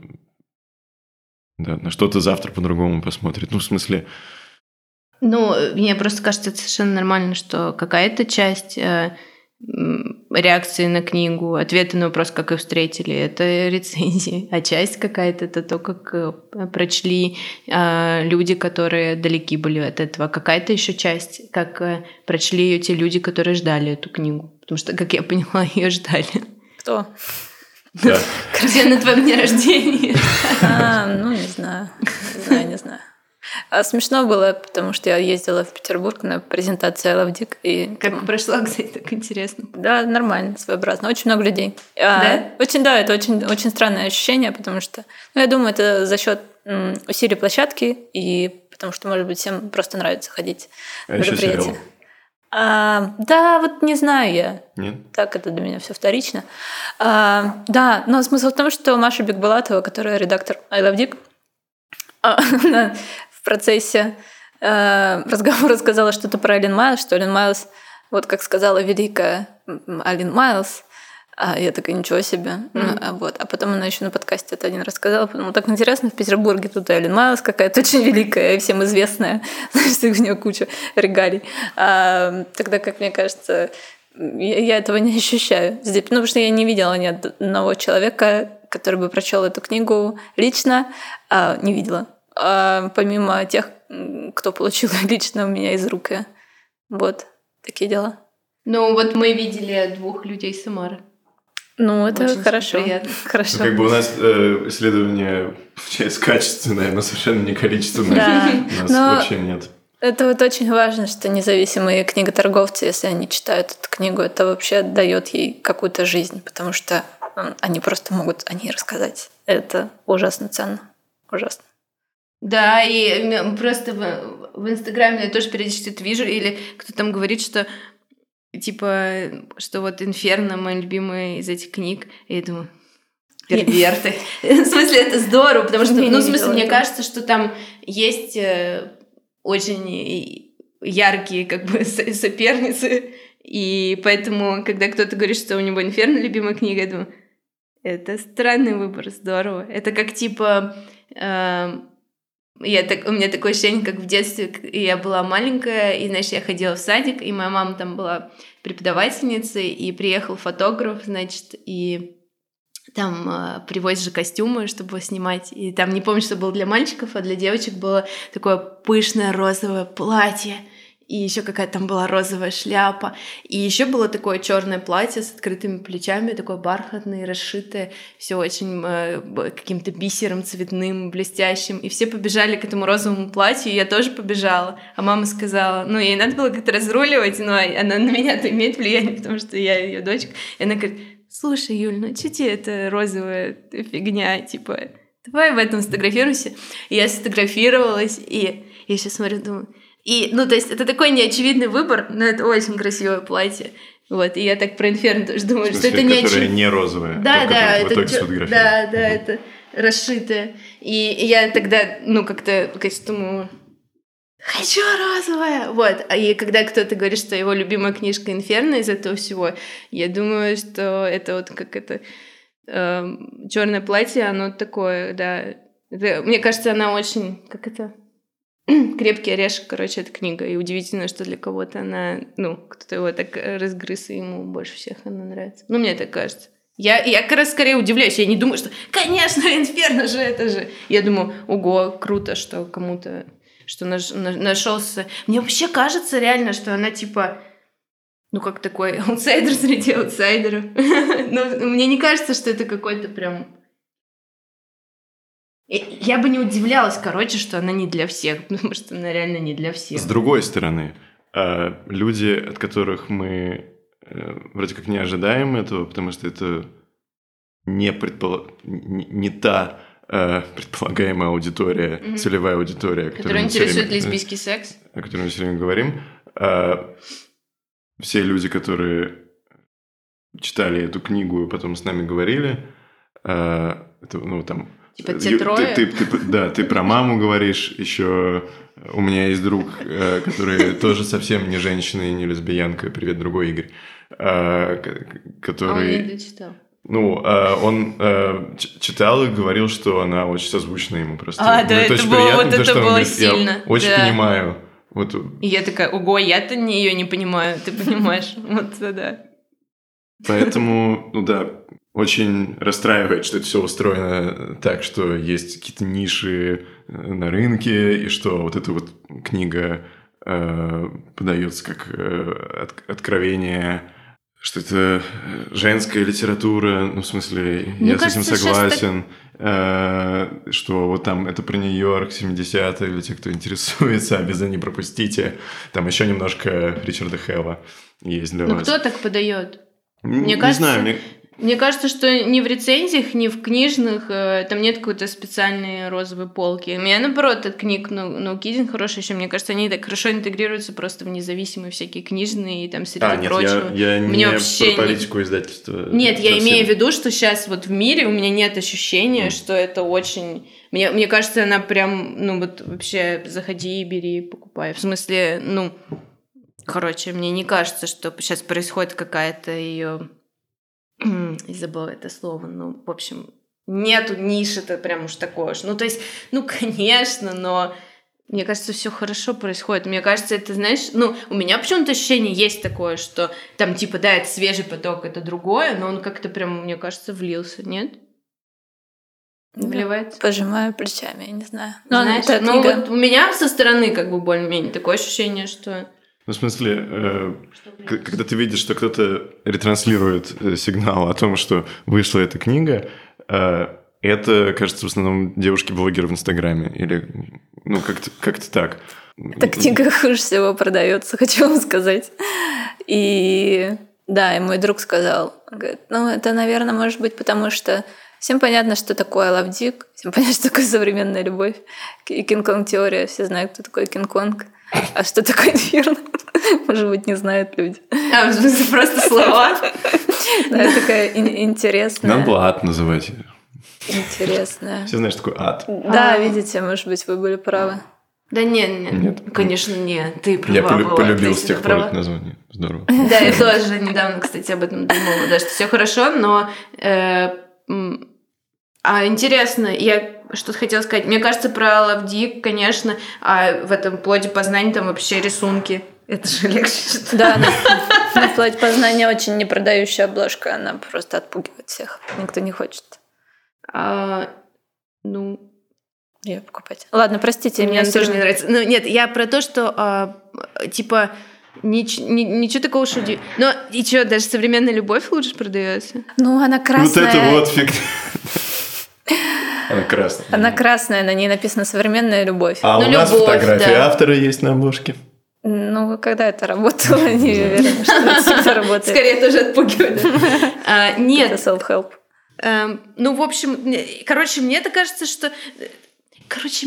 да, на что-то завтра по-другому посмотрит. Ну, в смысле... Ну, мне просто кажется, это совершенно нормально, что какая-то часть э, реакции на книгу, ответы на вопрос, как ее встретили, это рецензии, а часть какая-то это то, как э, прочли э, люди, которые далеки были от этого. Какая-то еще часть, как э, прочли ее те люди, которые ждали эту книгу. Потому что, как я поняла, ее ждали. Кто? Да. Все на твоем дне рождения. А, ну, не знаю. Не знаю, не знаю. А смешно было, потому что я ездила в Петербург на презентацию Dick. И Как прошла, кстати, так интересно. Да, нормально, своеобразно. Очень много людей. А, Да? Очень, да, это очень, очень странное ощущение, потому что, ну, я думаю, это за счет усилий площадки и потому что, может быть, всем просто нравится ходить А на мероприятия. А, да, вот не знаю я. Нет? Так, это для меня все вторично. А, да, но смысл в том, что Маша Бекбулатова, которая редактор I Love Dick, а, она процессе э, разговора сказала что-то про Ален Майлз, что Ален Майлз, вот как сказала великая м, Ален Майлз, а я такая, ничего себе. Ну, а вот. А потом она еще на подкасте это один рассказала. Подумала, так интересно, в Петербурге тут и Ален Майлз какая-то очень великая и всем известная. Значит, у нее куча регалий. А, тогда, как мне кажется, я, я этого не ощущаю здесь, ну, потому что я не видела ни одного человека, который бы прочел эту книгу лично, а, не видела. А, помимо тех, кто получил лично у меня из рук. её. Вот, такие дела. Ну, вот мы видели двух людей с Самары. Ну, это Очень хорошо. приятно. Хорошо. Ну, как бы у нас э, исследование получается качественное, но совершенно не количественное. Да, У нас но- вообще нет. Это вот очень важно, что независимые книготорговцы, если они читают эту книгу, это вообще дает ей какую-то жизнь, потому что они просто могут о ней рассказать. Это ужасно ценно. Ужасно. Да, и просто в, в Инстаграме я тоже периодически это вижу, или кто там говорит, что типа, что вот «Инферно» моя любимая из этих книг, и я думаю, перверты. В смысле, это здорово, потому что, ну, в смысле, мне кажется, что там есть э, очень яркие как бы со- соперницы, и поэтому, когда кто-то говорит, что у него «Инферно» любимая книга, я думаю, это странный выбор, здорово. Это как типа... эм, я так, у меня такое ощущение, как в детстве, я была маленькая, и, знаешь, я ходила в садик, и моя мама там была преподавательницей, и приехал фотограф, значит, и там э, привозят же костюмы, чтобы снимать. И там, не помню, что было для мальчиков, а для девочек было такое пышное розовое платье. И еще какая-то там была розовая шляпа. И еще было такое черное платье с открытыми плечами, такое бархатное, расшитое, все очень э, каким-то бисером цветным, блестящим. И все побежали к этому розовому платью, и я тоже побежала. А мама сказала, ну, ей надо было как-то разруливать, но она на меня-то имеет влияние, потому что я ее дочка. И она говорит, слушай, Юль, ну что тебе эта розовая фигня, типа, давай в этом сфотографируйся. И я сфотографировалась, и я сейчас смотрю, думаю, и, ну, то есть это такой неочевидный выбор, но это очень красивое платье. Вот, и я так про Инферно тоже думаю, что смысле, это не очевидно. не розовая. Да, то, да, это чё- да, да, Мгм. это расшитое. И я тогда, ну, как-то, конечно, думаю, хочу розовое. Вот. А И когда кто-то говорит, что его любимая книжка Инферно из этого всего, я думаю, что это вот как это черное платье, оно такое, да. Это- мне кажется, она очень, как это, крепкий орешек, короче, эта книга. И удивительно, что для кого-то она, ну, кто-то его так э, разгрыз, и ему больше всех она нравится. Ну, мне так кажется. Я, я как раз скорее удивляюсь. Я не думаю, что, конечно, Инферно же это же. Я думаю, ого, круто, что кому-то, что наш- на- нашелся. Мне вообще кажется реально, что она типа, ну, как такой аутсайдер среди аутсайдеров. Но мне не кажется, что это какой-то прям... Я бы не удивлялась, короче, что она не для всех, потому что она реально не для всех. С другой стороны, э, люди, от которых мы э, вроде как не ожидаем этого, потому что это не, предпол... не, не та э, предполагаемая аудитория, mm-hmm. целевая аудитория, которая интересует время, лесбийский секс, о котором мы все время говорим, э, все люди, которые читали эту книгу и потом с нами говорили, э, это, ну там Типа те трое? Ты, ты, ты, да, ты про маму говоришь, еще у меня есть друг, э, который тоже совсем не женщина и не лесбиянка. Привет, другой Игорь. Э, который... А он не дочитал. Ну, э, он читал и говорил, что она очень созвучна ему просто. А, да, это, это было, приятно, вот это было говорит, сильно. Я очень да. понимаю. Вот. И я такая, ого, я-то не ее не понимаю, ты понимаешь? Вот, да. Поэтому, ну да, очень расстраивает, что это все устроено так, что есть какие-то ниши э, на рынке, и что вот эта вот книга э, подается как э, от, откровение, что это женская литература, ну, в смысле, Мне я кажется, с этим согласен, так... э, что вот там это про Нью-Йорк 70-е, для тех, кто интересуется, обязательно не пропустите. Там еще немножко Ричарда Хэлла есть для ну, вас. Ну, кто так подает? Мне не кажется, знаю, мне... Мне кажется, что ни в рецензиях, ни в книжных э, там нет какой-то специальной розовой полки. У меня, наоборот, от книг ну, ну Кидин хороший еще. Мне кажется, они так хорошо интегрируются просто в независимые всякие книжные и там среди а, нет, прочего. Я, я Мне не вообще про политику издательства. Нет, совсем. я имею в виду, что сейчас вот в мире у меня нет ощущения, mm. что это очень... Мне, мне кажется, она прям, ну вот вообще заходи, бери, покупай. В смысле, ну, короче, мне не кажется, что сейчас происходит какая-то ее и забыла это слово, ну, в общем, нету ниши-то прям уж такое уж. Ну, то есть, ну, конечно, но мне кажется, все хорошо происходит. Мне кажется, это, знаешь, ну, у меня почему-то ощущение есть такое, что там, типа, да, это свежий поток, это другое, но он как-то прям, мне кажется, влился, нет? Не вливается? Пожимаю плечами, я не знаю. Но Знаешь, ну, вот у меня со стороны как бы более-менее такое ощущение, что ну, в смысле, э, когда ты видишь, что кто-то ретранслирует э, сигнал о том, что вышла эта книга, э, это, кажется, в основном девушки-блогеры в Инстаграме. Или, ну, как-то как так. Эта книга хуже всего продается, хочу вам сказать. И да, и мой друг сказал, говорит, ну, это, наверное, может быть, потому что Всем понятно, что такое Лавдик, всем понятно, что такое современная любовь и Кинг-Конг-теория, все знают, кто такой Кинг-Конг. А что такое инферно? Может быть, не знают люди. А, в смысле, просто слова? Да, такая интересная. Нам было ад называть. Интересная. Все знают, что такое ад. Да, видите, может быть, вы были правы. Да нет, нет, нет, конечно, нет. Ты права Я полю- полюбил с тех пор это название. Здорово. Да, я тоже недавно, кстати, об этом думала, да, что все хорошо, но э, а интересно, я что-то хотела сказать. Мне кажется, про Лавдик, конечно, а в этом плоде познания там вообще рисунки. Это же легче. Да, на, на плоть познания очень непродающая обложка, она просто отпугивает всех. Никто не хочет. А, ну, я покупать. Ладно, простите, мне тоже не нравится. Ну, нет, я про то, что а, типа Нич, ни, ничего такого шуди. Но и что, даже современная любовь лучше продается? Ну, она красная. Вот это вот фиг. Она красная. Она красная, на ней написано «Современная любовь». А ну, у нас любовь, фотография да. автора есть на обложке. Ну, когда это работало, не уверена, что это всегда работает. Скорее тоже отпугивает. А, нет. Это self-help. Эм, ну, в общем, короче, мне это кажется, что... Короче,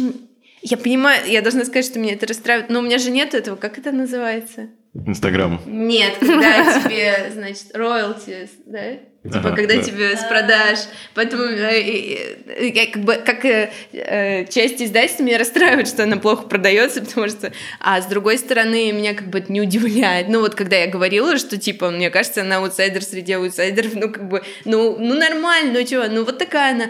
я понимаю, я должна сказать, что меня это расстраивает, но у меня же нет этого, как это называется? Инстаграм. Нет, когда тебе, значит, royalties, да? Типа, ага, когда да. тебе с продаж. Поэтому э, я как бы как э, э, часть издательства меня расстраивает, что она плохо продается, потому что. А с другой стороны, меня как бы это не удивляет. Ну, вот когда я говорила, что типа, мне кажется, она аутсайдер среди аутсайдеров, ну, как бы, ну, ну нормально, ну чего, ну вот такая она.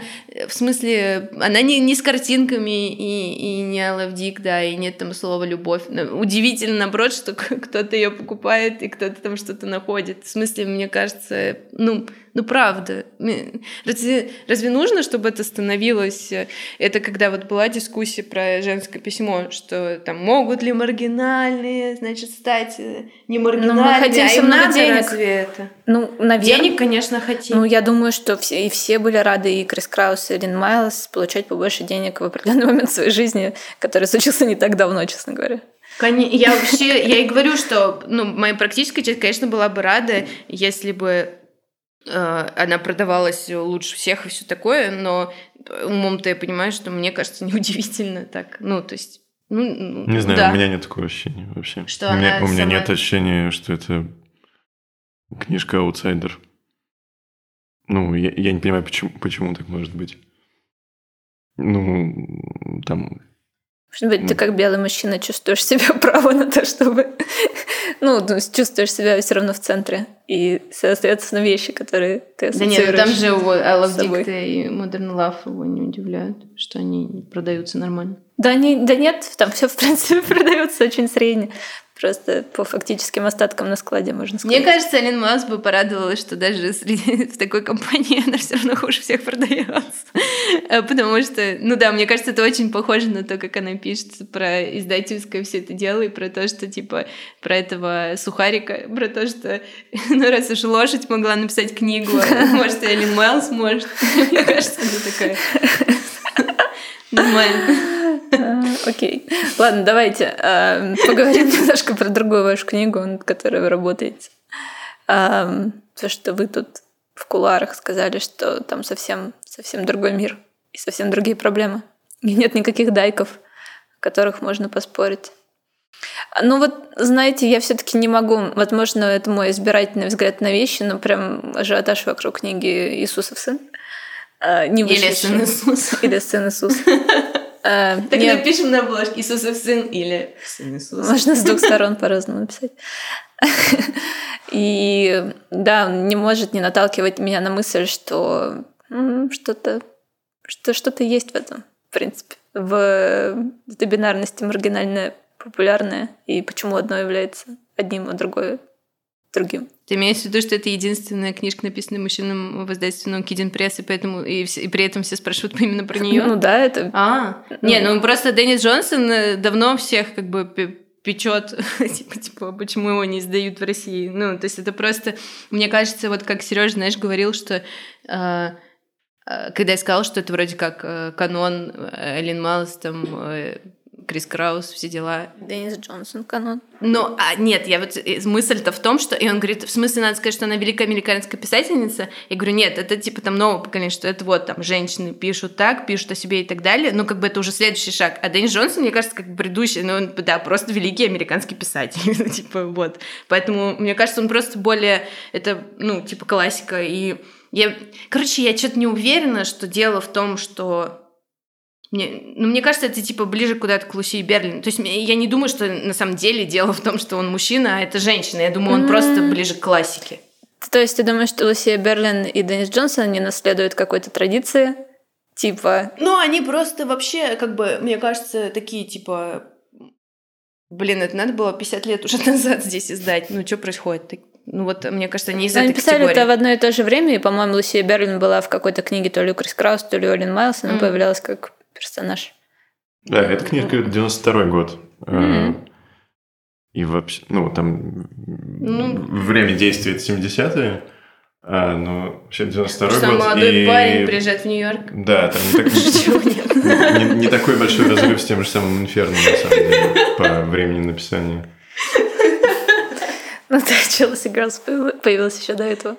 В смысле, она не, не с картинками и, и не Love Dick, да, и нет там слова любовь. Удивительно, наоборот, что кто-то ее покупает и кто-то там что-то находит. В смысле, мне кажется, ну, ну, правда. Разве, разве нужно, чтобы это становилось... Э, это когда вот была дискуссия про женское письмо, что там могут ли маргинальные, значит, стать э, не маргинальными, Но мы хотим а им надо денег. разве это? Ну, наверное... Денег, конечно, хотим. Ну, я думаю, что все, и все были рады, и Крис Краус, и Лин Майлз, получать побольше денег в определенный момент своей жизни, который случился не так давно, честно говоря. Я вообще, я и говорю, что ну, моя практическая часть, конечно, была бы рада, если бы она продавалась лучше всех и все такое, но умом-то я понимаю, что мне кажется неудивительно так. Ну, то есть ну, не знаю, да. у меня нет такого ощущения вообще. Что у меня, у меня сама- нет ощущения, что это книжка аутсайдер. Ну, я, я не понимаю, почему, почему так может быть. Ну, там... Может быть, ты как белый мужчина чувствуешь себе право на то, чтобы... Ну, чувствуешь себя все равно в центре. И, соответственно, вещи, которые ты Да нет, ну там ассоциируешь же его I Love. Dicta и Modern Love его не удивляют, что они продаются нормально. Да, не, да нет, там все, в принципе, продается очень средне. Просто по фактическим остаткам на складе, можно сказать. Мне кажется, Элин Маск бы порадовалась, что даже среди, в такой компании она все равно хуже всех продается. Э, Потому что, ну да, мне кажется, это очень похоже на то, как она пишет про издательское все это дело и про то, что типа про этого сухарика, про то, что ну раз уж лошадь могла написать книгу, а может, и Элин Майлз может. Мне кажется, она такая нормально. А, Окей. Ладно, давайте а, поговорим немножко про другую вашу книгу, над которой вы работаете. А, То, что вы тут в куларах сказали, что там совсем, совсем другой мир и совсем другие проблемы. И нет никаких дайков, о которых можно поспорить. Ну вот, знаете, я все таки не могу, возможно, это мой избирательный взгляд на вещи, но прям ажиотаж вокруг книги «Иисусов сын». а, Не Или сын Иисуса. Или сын Иисус. А, Так не- напишем на обложке Иисусов сын или сын Иисуса. Можно с двух сторон по-разному написать. И да, он не может не наталкивать меня на мысль, что что-то что что-то есть в этом, в принципе, в этой бинарности маргинальное, популярное, и почему одно является одним, а другое другим. Ты имеешь в виду, что это единственная книжка, написанная мужчинам в издательстве Kid Press, и, поэтому, и, и при этом все спрашивают именно про нее? Ну да, это А, не, ну просто Деннис Джонсон э, давно всех как бы пе- печет, типа, типа, почему его не издают в России. Ну, то есть это просто, мне кажется, вот как Сережа, знаешь, говорил, что э, э, когда я сказала, что это вроде как э, канон Эллен Малс, там, э, Крис Краус, все дела, Деннис Джонсон канон. ну, а, нет, я вот э, мысль-то в том, что... И он говорит, в смысле, надо сказать, что она великая американская писательница. Я говорю, нет, это типа там новое поколение, что это вот там женщины пишут так, пишут о себе и так далее. Ну, как бы это уже следующий шаг. А Дэнни Джонсон, мне кажется, как бы предыдущий, ну, он, да, просто великий американский писатель. Ну, типа, вот. Поэтому, мне кажется, он просто более... Это, ну, типа классика. И я... Короче, я что-то не уверена, что дело в том, что мне, ну, мне кажется, это типа ближе куда-то к Луси Берлин. То есть я не думаю, что на самом деле дело в том, что он мужчина, а это женщина. Я думаю, он просто ближе к классике. То есть ты думаешь, что Лусия Берлин и Деннис Джонсон не наследуют какой-то традиции? Типа, Ну, они просто вообще, как бы, мне кажется, такие типа... Блин, это надо было 50 лет уже назад здесь издать. Ну, что происходит? Ну, вот, мне кажется, они из они этой писали категории. это в одно и то же время, и, по-моему, Лусия Берлин была в какой-то книге то ли у Крис Краус, то ли у Олин Майлз, она Мгм. появлялась как персонаж. Да, эта книжка 92 год. Мгм. И вообще, ну, там Ну. время действия это 70-е, а, но вообще 92 Что год. молодой и- парень приезжает в Нью-Йорк. Да, там не, такой большой разрыв с тем же самым Инферно, на самом деле, по времени написания. Ну, да, Челси Герлс появилась еще до этого.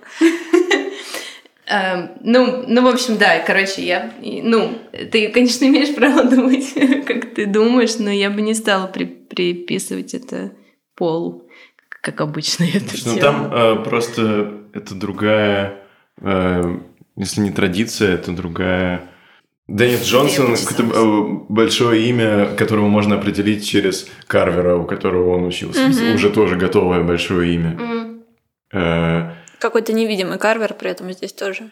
Эм, ну, ну, в общем, да, короче, я, ну, ты, конечно, имеешь право думать, как ты думаешь, но я бы не стала при- приписывать это полу, как обычно я это ну, там э, просто это другая, э, если не традиция, это другая... Деннис Джонсон это э, большое имя, которого можно определить через Карвера, у которого он учился. Мгм. Уже тоже готовое большое имя. М. Э, Какой-то невидимый Карвер при этом здесь тоже.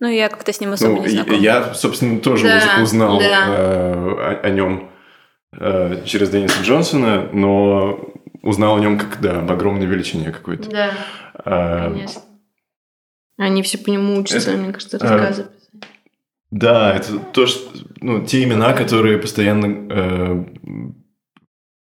Ну, я как-то с ним особо ну, не знакома. я, собственно, тоже Да, уз- узнал да. э, о, нем через Денниса Джонсона, но узнал о нем как, да, об огромной величине какой-то. Да, Э, конечно. Они все по нему учатся, Это- мне кажется, а, рассказы. Да, это то, что, ну, те имена, которые постоянно э,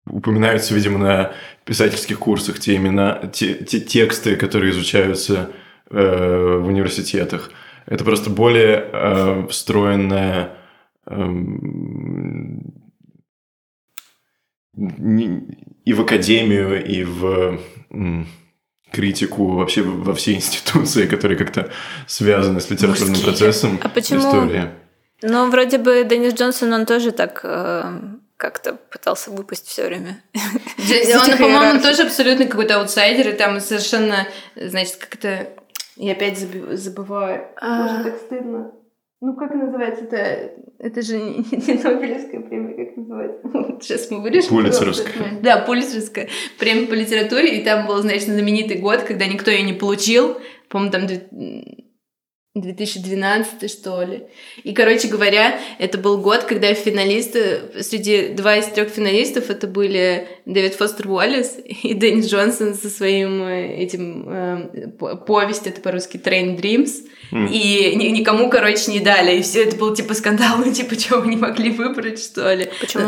упоминаются, видимо, на писательских курсах, те имена, те, те тексты, которые изучаются э, в университетах. Это просто более э, встроенная не- и в академию, и в критику вообще во все институции, которые как-то связаны с литературным Мужские. процессом А почему? истории. Ну, вроде бы Деннис Джонсон, он тоже так э, как-то пытался выпасть все время. Он, по-моему, тоже абсолютно какой-то аутсайдер, и там совершенно, значит, как это... Я опять забываю. Боже, так стыдно. Ну, как называется это? Это же не, не Нобелевская премия, как называется? Сейчас мы вырежем. Пулитцеровская. Да, Пулитцеровская премия по литературе, и там был, значит, знаменитый год, когда никто ее не получил. По-моему, там 2012 что ли. И, короче говоря, это был год, когда финалисты, среди два из трех финалистов это были Дэвид Фостер Уоллес и Дэнни Джонсон со своим э, этим э, по- повесть, это по-русски Train Dreams. М. И ни- никому, короче, не дали. И все это был типа скандал, ну типа, чего вы не могли выбрать, что ли? Почему?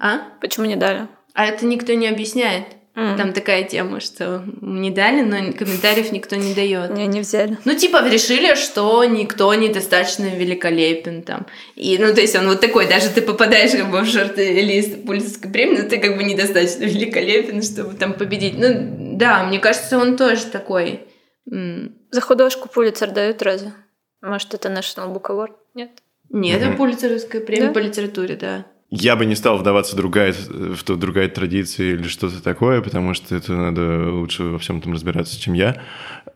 А? Почему не дали? А это никто не объясняет. М. Там такая тема, что не дали, но комментариев никто не дает. Не, не взяли. Ну, типа, решили, что никто недостаточно великолепен там. И, ну, то есть он вот такой, даже ты попадаешь как бы в шорт-лист Пульсовской премии, но ты как бы недостаточно великолепен, чтобы там победить. Ну, да, мне кажется, он тоже такой. За художку Пулицер дают разве? Может, это National Book Award? Нет? Нет, это Мгм. Пулицеровская премия Да? по литературе, да. Я бы не стал вдаваться другая, в то другая традиции или что-то такое, потому что это надо лучше во всем этом разбираться, чем я.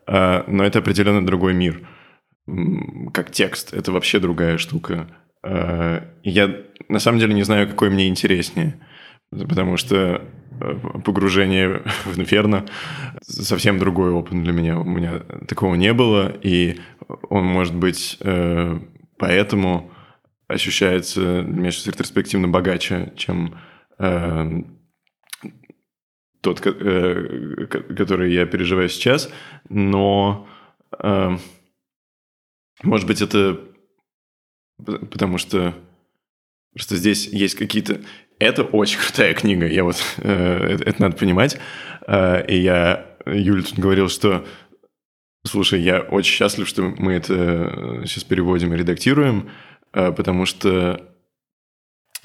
А, Но это определенно другой мир. Как текст, это вообще другая штука. А, Я на самом деле не знаю, какой мне интереснее. Потому что э, погружение в инферно совсем другой опыт для меня. У меня такого не было, и он может быть э, поэтому ощущается меня сейчас ретроспективно богаче, чем э, тот, э, ко- который я переживаю сейчас. Но, э, может быть, это потому что просто здесь есть какие-то... Это очень крутая книга, я вот... э, это, это надо понимать. Э, и я... Юля тут говорил, что Слушай, я очень счастлив, что мы это сейчас переводим и редактируем, э, потому что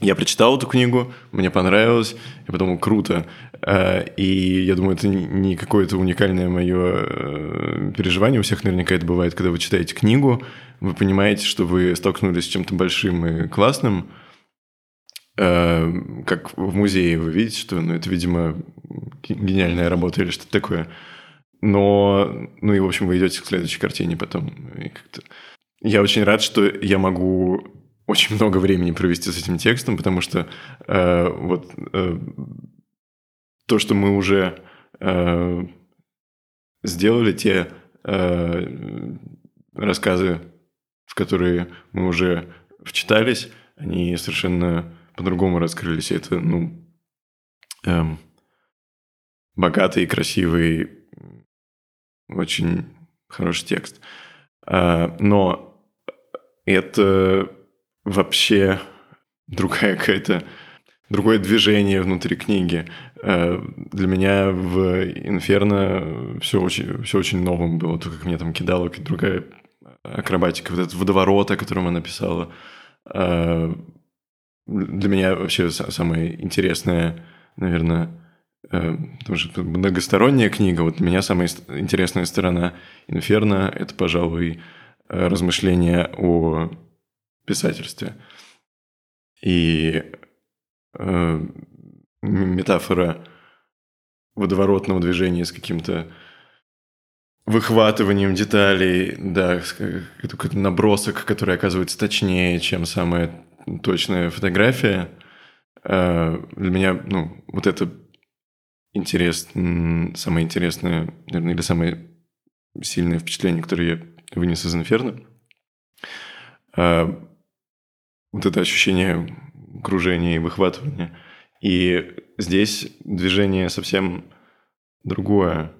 я прочитал эту книгу, мне понравилось, я подумал, круто. Э, И я думаю, это не какое-то уникальное мое переживание. У всех наверняка это бывает, когда вы читаете книгу, вы понимаете, что вы столкнулись с чем-то большим и классным. Э, Как в музее вы видите, что ну, это, видимо, гениальная работа или что-то такое. Но, ну и, в общем, вы идете к следующей картине потом. И как-то... Я очень рад, что я могу очень много времени провести с этим текстом, потому что э, вот э, то, что мы уже э, сделали, те э, рассказы, в которые мы уже вчитались, они совершенно по-другому раскрылись. Это, ну, эм, богатый красивый очень хороший текст. А, Но это вообще другая какая-то другое движение внутри книги. А, Для меня в «Инферно» все очень, все очень новым было. То, как мне там кидала другая акробатика. Вот этот водоворот, о котором она писала. А, Для меня вообще са- самое интересное, наверное, э, потому что это многосторонняя книга. Вот для меня самая интересная сторона «Инферно» — это, пожалуй, э, размышления о писательстве. И э, метафора водоворотного движения с каким-то выхватыванием деталей, да, какой-то набросок, который оказывается точнее, чем самая точная фотография. Э, Для меня, ну, вот это интерес, самое интересное, наверное, или самое сильное впечатление, которое я вынес из «Инферно». А, Вот это ощущение кружения и выхватывания. И здесь движение совсем другое.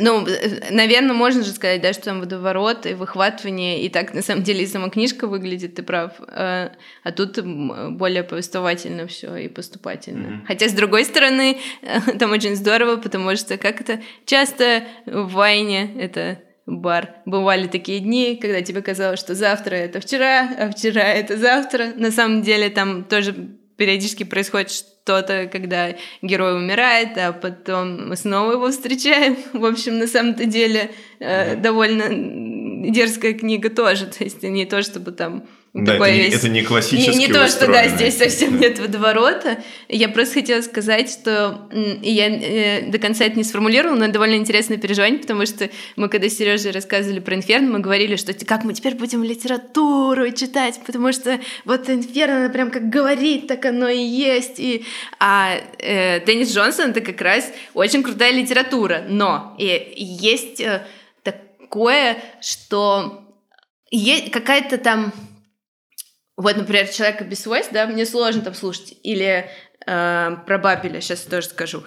Ну, наверное, можно же сказать, да, что там водоворот и выхватывание, и так на самом деле и сама книжка выглядит, ты прав. А а тут более повествовательно все и поступательно. Мгм. Хотя, с другой стороны, там очень здорово, потому что как это часто в войне это бар. Бывали такие дни, когда тебе казалось, что завтра это вчера, а вчера это завтра. На самом деле там тоже периодически происходит что-то, когда герой умирает, а потом мы снова его встречаем. В общем, на самом-то деле э, довольно дерзкая книга тоже. То есть не то, чтобы там да, это, не, это не классический Не, не то, что да, здесь совсем нет водоворота. Я просто хотела сказать, что я э, до конца это не сформулировала, но это довольно интересное переживание, потому что мы, когда с Сережей рассказывали про Инферно, мы говорили, что как мы теперь будем литературу читать, потому что вот Инферно, она прям как говорит, так оно и есть. И... А э, Деннис Джонсон — это как раз очень крутая литература, но и, есть э, такое, что есть какая-то там вот, например, человека без свойств, да, мне сложно там слушать. Или э, про Бабеля, сейчас тоже скажу.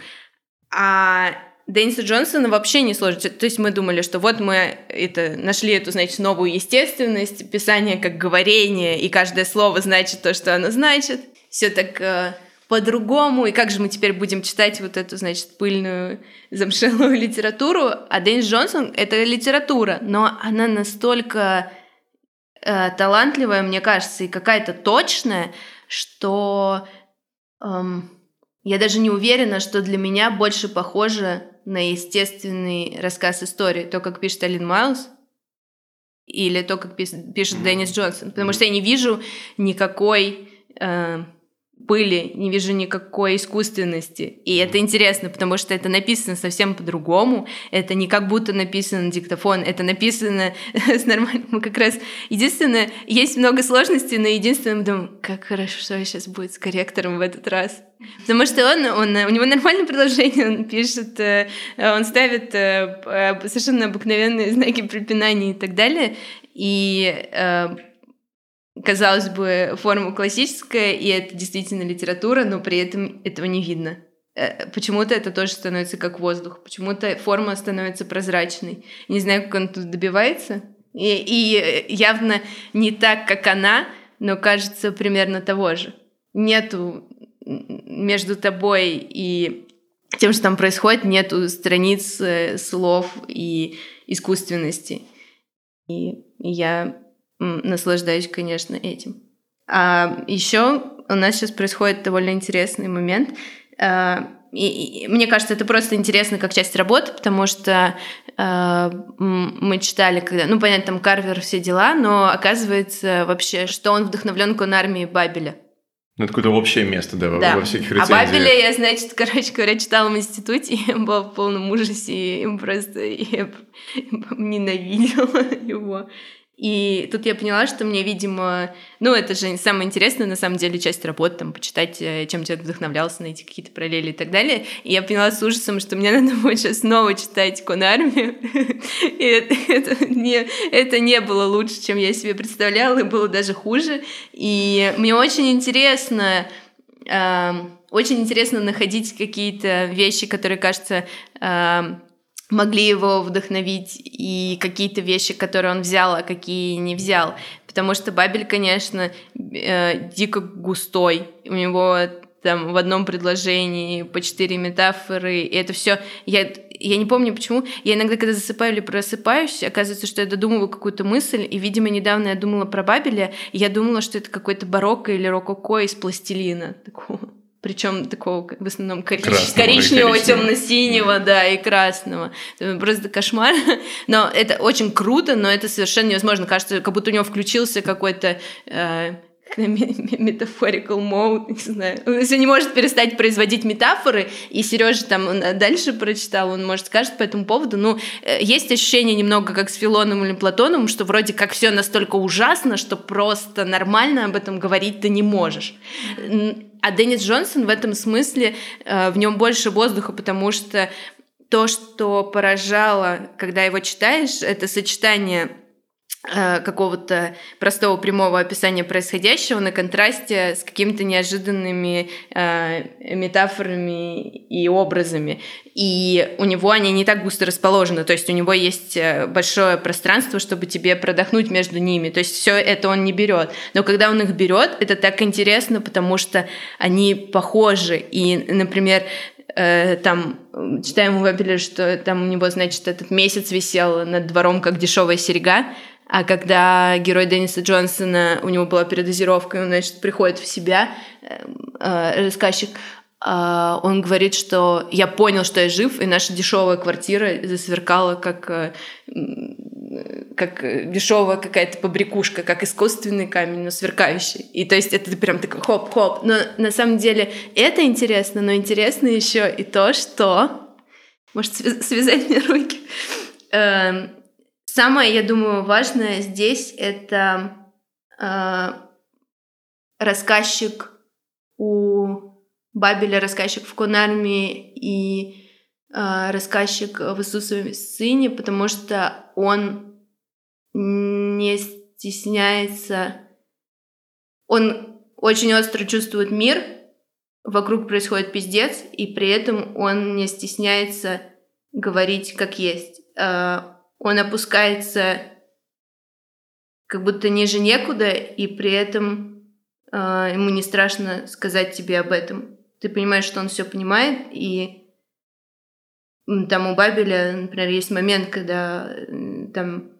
А Денниса Джонсона вообще не сложно. То есть мы думали, что вот мы это, нашли эту, значит, новую естественность, писание как говорение, и каждое слово значит то, что оно значит. Все так э, по-другому. И как же мы теперь будем читать вот эту, значит, пыльную, замшелую литературу? А Деннис Джонсон — это литература, но она настолько э, талантливая, мне кажется, и какая-то точная, что эм, я даже не уверена, что для меня больше похоже на естественный рассказ истории, то, как пишет Алин Майлз, или то, как пишет Деннис Джонсон, потому что я не вижу никакой э, пыли, не вижу никакой искусственности. И это интересно, потому что это написано совсем по-другому. Это не как будто написано на диктофон, это написано с нормальным. Мы как раз... Единственное, есть много сложностей, но единственное, думаю, как хорошо, что сейчас будет с корректором в этот раз. Потому что он, он, у него нормальное предложение, он пишет, э, он ставит э, совершенно обыкновенные знаки препинания и так далее. И э, казалось бы, форма классическая, и это действительно литература, но при этом этого не видно. Э, почему-то это тоже становится как воздух, почему-то форма становится прозрачной. Не знаю, как он тут добивается. И, и явно не так, как она, но кажется примерно того же. Нету между тобой и тем, что там происходит, нету страниц э, слов и искусственности. И я наслаждаюсь, конечно, этим. А еще у нас сейчас происходит довольно интересный момент. А, и, и, мне кажется, это просто интересно как часть работы, потому что э, мы читали, когда, ну, понятно, там Карвер, все дела, но оказывается вообще, что он вдохновлен конармией Бабеля. Ну, это какое-то общее место, да, да. во всяких рецензиях. А Бабеля я, значит, короче говоря, читала в институте, я была в полном ужасе, и просто я ненавидела его. И тут я поняла, что мне, видимо, ну, это же самое интересное, на самом деле, часть работы, там, почитать, э, чем человек вдохновлялся, найти какие-то параллели и так далее. И я поняла с ужасом, что мне надо будет сейчас снова читать Конармию. И это, это, не, это не было лучше, чем я себе представляла, и было даже хуже. И мне очень интересно... Э, очень интересно находить какие-то вещи, которые, кажется, э, могли его вдохновить и какие-то вещи, которые он взял, а какие не взял. Потому что Бабель, конечно, э, дико густой. У него там в одном предложении по четыре метафоры, и это все. Я, я не помню почему. Я иногда, когда засыпаю или просыпаюсь, оказывается, что я додумываю какую-то мысль, и, видимо, недавно я думала про Бабеля, и я думала, что это какой-то барокко или рококо из пластилина такого причем такого в основном корич... коричневого, темно-синего, да, и красного. Просто кошмар. Но это очень круто, но это совершенно невозможно. Кажется, как будто у него включился какой-то э, metaphorical mode, не знаю. Он если не может перестать производить метафоры, и Сережа там дальше прочитал, он, может, скажет по этому поводу, ну, э, есть ощущение немного как с Филоном или Платоном, что вроде как все настолько ужасно, что просто нормально об этом говорить ты не можешь. А Деннис Джонсон в этом смысле, э, в нем больше воздуха, потому что то, что поражало, когда его читаешь, это сочетание э, какого-то простого прямого описания происходящего на контрасте с какими-то неожиданными э, метафорами и образами. И у него они не так густо расположены, то есть у него есть э, большое пространство, чтобы тебе продохнуть между ними. То есть все это он не берет. Но когда он их берет, это так интересно, потому что они похожи. И, например, э, там читаем у Вебеля, что там у него, значит, этот месяц висел над двором как дешевая серьга, А когда герой Денниса Джонсона, у него была передозировка, и он, значит, приходит в себя, э, э, рассказчик, э, он говорит, что я понял, что я жив, и наша дешевая квартира засверкала, как, как дешевая какая-то побрякушка, как искусственный камень, но сверкающий. И то есть это прям такой хоп-хоп. Но на самом деле это интересно, но интересно еще и то, что... Может, связать мне руки? Самое, я думаю, важное здесь это э, рассказчик у Бабеля, рассказчик в Конарме и э, рассказчик в Иисусове Сыне, потому что он не стесняется, он очень остро чувствует мир, вокруг происходит пиздец, и при этом он не стесняется говорить как есть. Э, он опускается как будто ниже некуда, и при этом э, ему не страшно сказать тебе об этом. Ты понимаешь, что он все понимает, и там у Бабеля, например, есть момент, когда там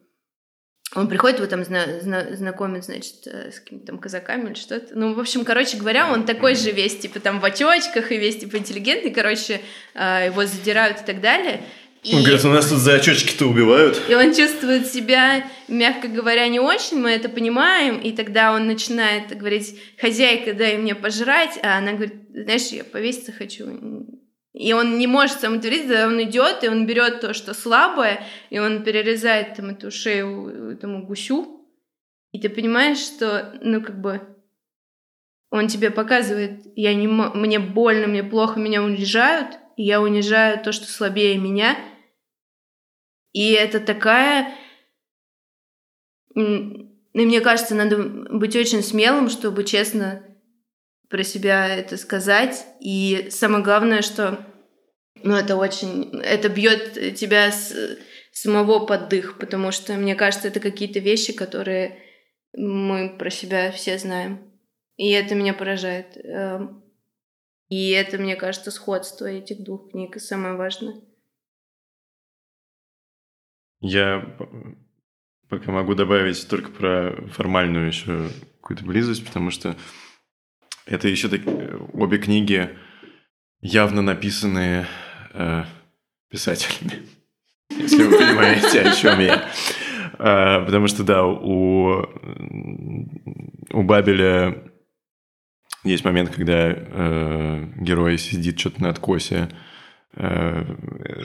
он приходит, его там зна- зна- знакомит, значит, э, с какими-то там казаками или что-то. Ну, в общем, короче говоря, он такой же весь, типа, там, в очочках и весь, типа, интеллигентный, короче, э, его задирают и так далее. И... Он говорит, у нас тут за очочки-то убивают. И он чувствует себя, мягко говоря, не очень, мы это понимаем, и тогда он начинает говорить, хозяйка, дай мне пожрать, а она говорит, знаешь, я повеситься хочу. И он не может сам утвердиться, он идет, и он берет то, что слабое, и он перерезает там эту шею этому гусю, и ты понимаешь, что, ну, как бы, он тебе показывает, я не, мне больно, мне плохо, меня унижают, и я унижаю то, что слабее меня — и это такая... И мне кажется, надо быть очень смелым, чтобы честно про себя это сказать. И самое главное, что ну, это очень... Это бьет тебя с самого под дых, потому что, мне кажется, это какие-то вещи, которые мы про себя все знаем. И это меня поражает. Эм, и это, мне кажется, сходство этих двух книг, и самое важное. Я пока могу добавить только про формальную еще какую-то близость, потому что это еще так... обе книги явно написанные э, писателями. Если вы понимаете, о чем я. А, потому что, да, у, у Бабеля есть момент, когда э, герой сидит что-то на откосе. Э,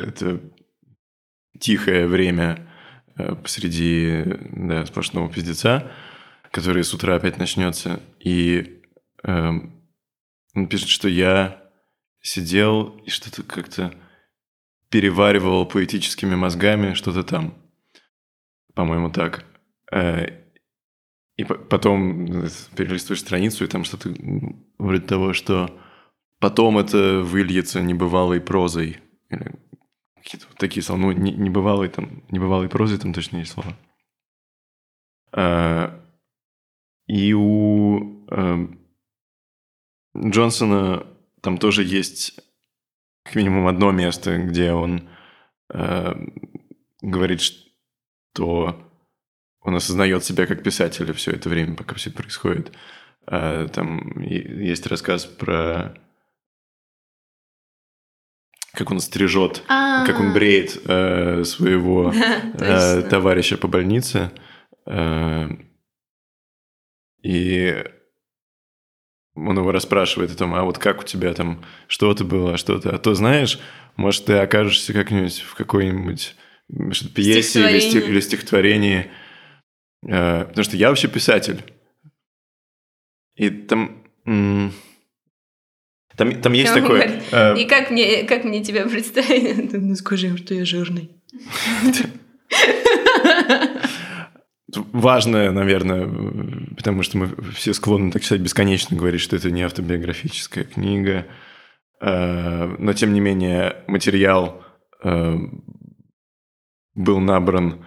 это тихое время э, посреди да, сплошного пиздеца, который с утра опять начнется. И э, он пишет, что я сидел и что-то как-то переваривал поэтическими мозгами что-то там. По-моему, так. Э, и потом э, перелистываешь страницу, и там что-то вроде того, что потом это выльется небывалой прозой. Или какие-то вот такие слова, ну, не, небывалые там, небывалые прозы там точно есть слова. А, и у а, Джонсона там тоже есть как минимум одно место, где он а, говорит, что он осознает себя как писателя все это время, пока все это происходит. Там есть рассказ про как он стрижет, А-а-а. как он бреет э, своего э, товарища по больнице. Э, и он его расспрашивает о том, а вот как у тебя там, что-то было, что-то. А то знаешь, может, ты окажешься как-нибудь в какой-нибудь пьесе или, стих, или стихотворении. Э, потому что я вообще писатель. И там... М- там, там есть такое... Э... И как мне, как мне тебя представить? Ну, скажи им, что я жирный. Важно, наверное, потому что мы все склонны так сказать бесконечно говорить, что это не автобиографическая книга. Э, но, тем не менее, материал э, был набран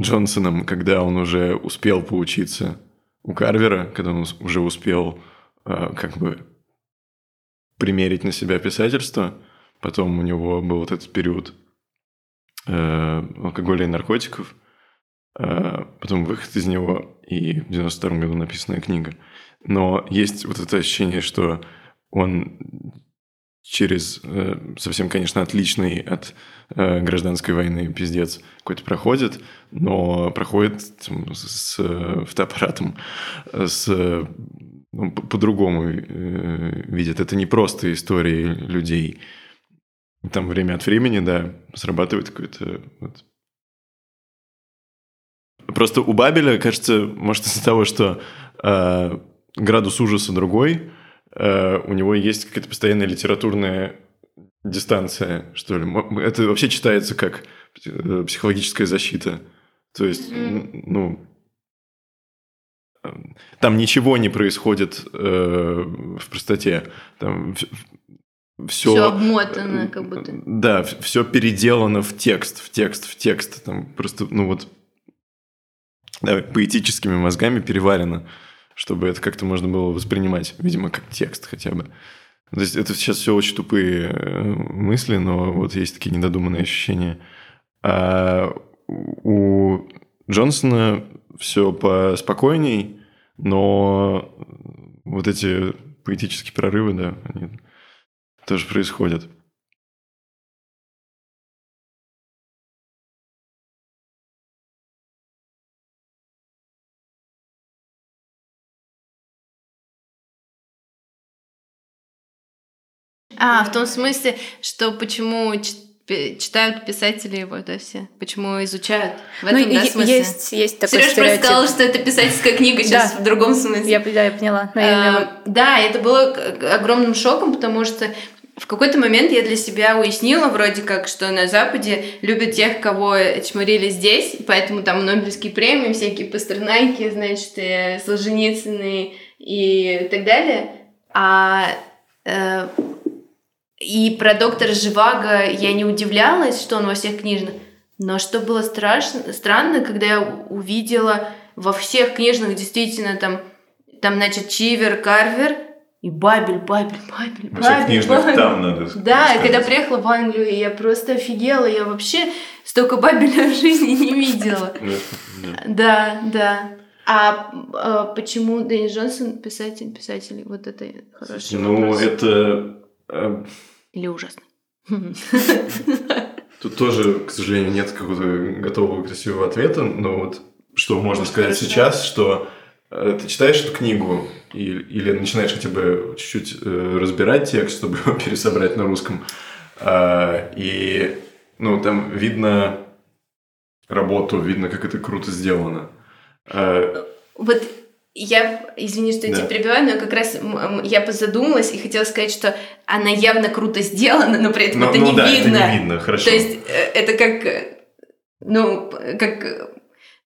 Джонсоном, когда он уже успел поучиться у Карвера, когда он уже успел э, как бы примерить на себя писательство. Потом у него был вот этот период э, алкоголя и наркотиков. а потом выход из него и в 92 году написанная книга. Но есть вот это ощущение, что он через э, совсем, конечно, отличный от э, гражданской войны пиздец какой-то проходит, но проходит там, с э, фотоаппаратом, с ну, по-другому э, видят. Это не просто истории людей. Там время от времени, да, срабатывает какой-то вот Просто у Бабеля, кажется, может из-за того, что э, градус ужаса другой, э, у него есть какая-то постоянная литературная дистанция, что ли. Это вообще читается как э, психологическая защита. То есть, mm-hmm. ну, там ничего не происходит э, в простоте. Там все, все обмотано, как будто. Да, все переделано в текст, в текст, в текст. Там просто, ну вот, да, поэтическими мозгами переварено, чтобы это как-то можно было воспринимать, видимо, как текст хотя бы. То есть это сейчас все очень тупые э, мысли, но вот есть такие недодуманные ощущения. А у Джонсона все поспокойней, но вот эти поэтические прорывы, да, они тоже происходят. А, в том смысле, что почему читают писатели его, да, все? Почему изучают? В этом, ну, да, смысле? Есть, есть такой Сереж просто сказал, что это писательская книга сейчас да. в другом смысле. Я, да, я поняла. Но а, Да, это было огромным шоком, потому что в какой-то момент я для себя уяснила вроде как, что на Западе любят тех, кого чморили здесь, поэтому там Нобелевские премии, всякие Пастернаки, значит, и Солженицыны и так далее. А э, и про доктора Живаго я не удивлялась, что он во всех книжных. Но что было страшно, странно, когда я увидела во всех книжных действительно там, там значит, Чивер, Карвер и Бабель, Бабель, Бабель, Бабель. Во всех книжных Бабель. там надо Да, сказать. когда приехала в Англию, я просто офигела. Я вообще столько Бабеля в жизни не видела. Да, да. А, а почему Дэнни Джонсон писатель, писатель? Вот это хороший Ну, вопрос. это э, или ужасно? Тут тоже, к сожалению, нет какого-то готового красивого ответа, но вот что можно сказать сейчас, что э, ты читаешь эту книгу и, или начинаешь хотя бы чуть-чуть э, разбирать текст, чтобы его пересобрать на русском, э, и ну там видно работу, видно, как это круто сделано. Э, вот я, извини, что я да. тебя перебиваю, но как раз я задумалась и хотела сказать, что она явно круто сделана, но при этом но, это, ну, не да, видно. это не видно. Хорошо. То есть э, это как, ну, как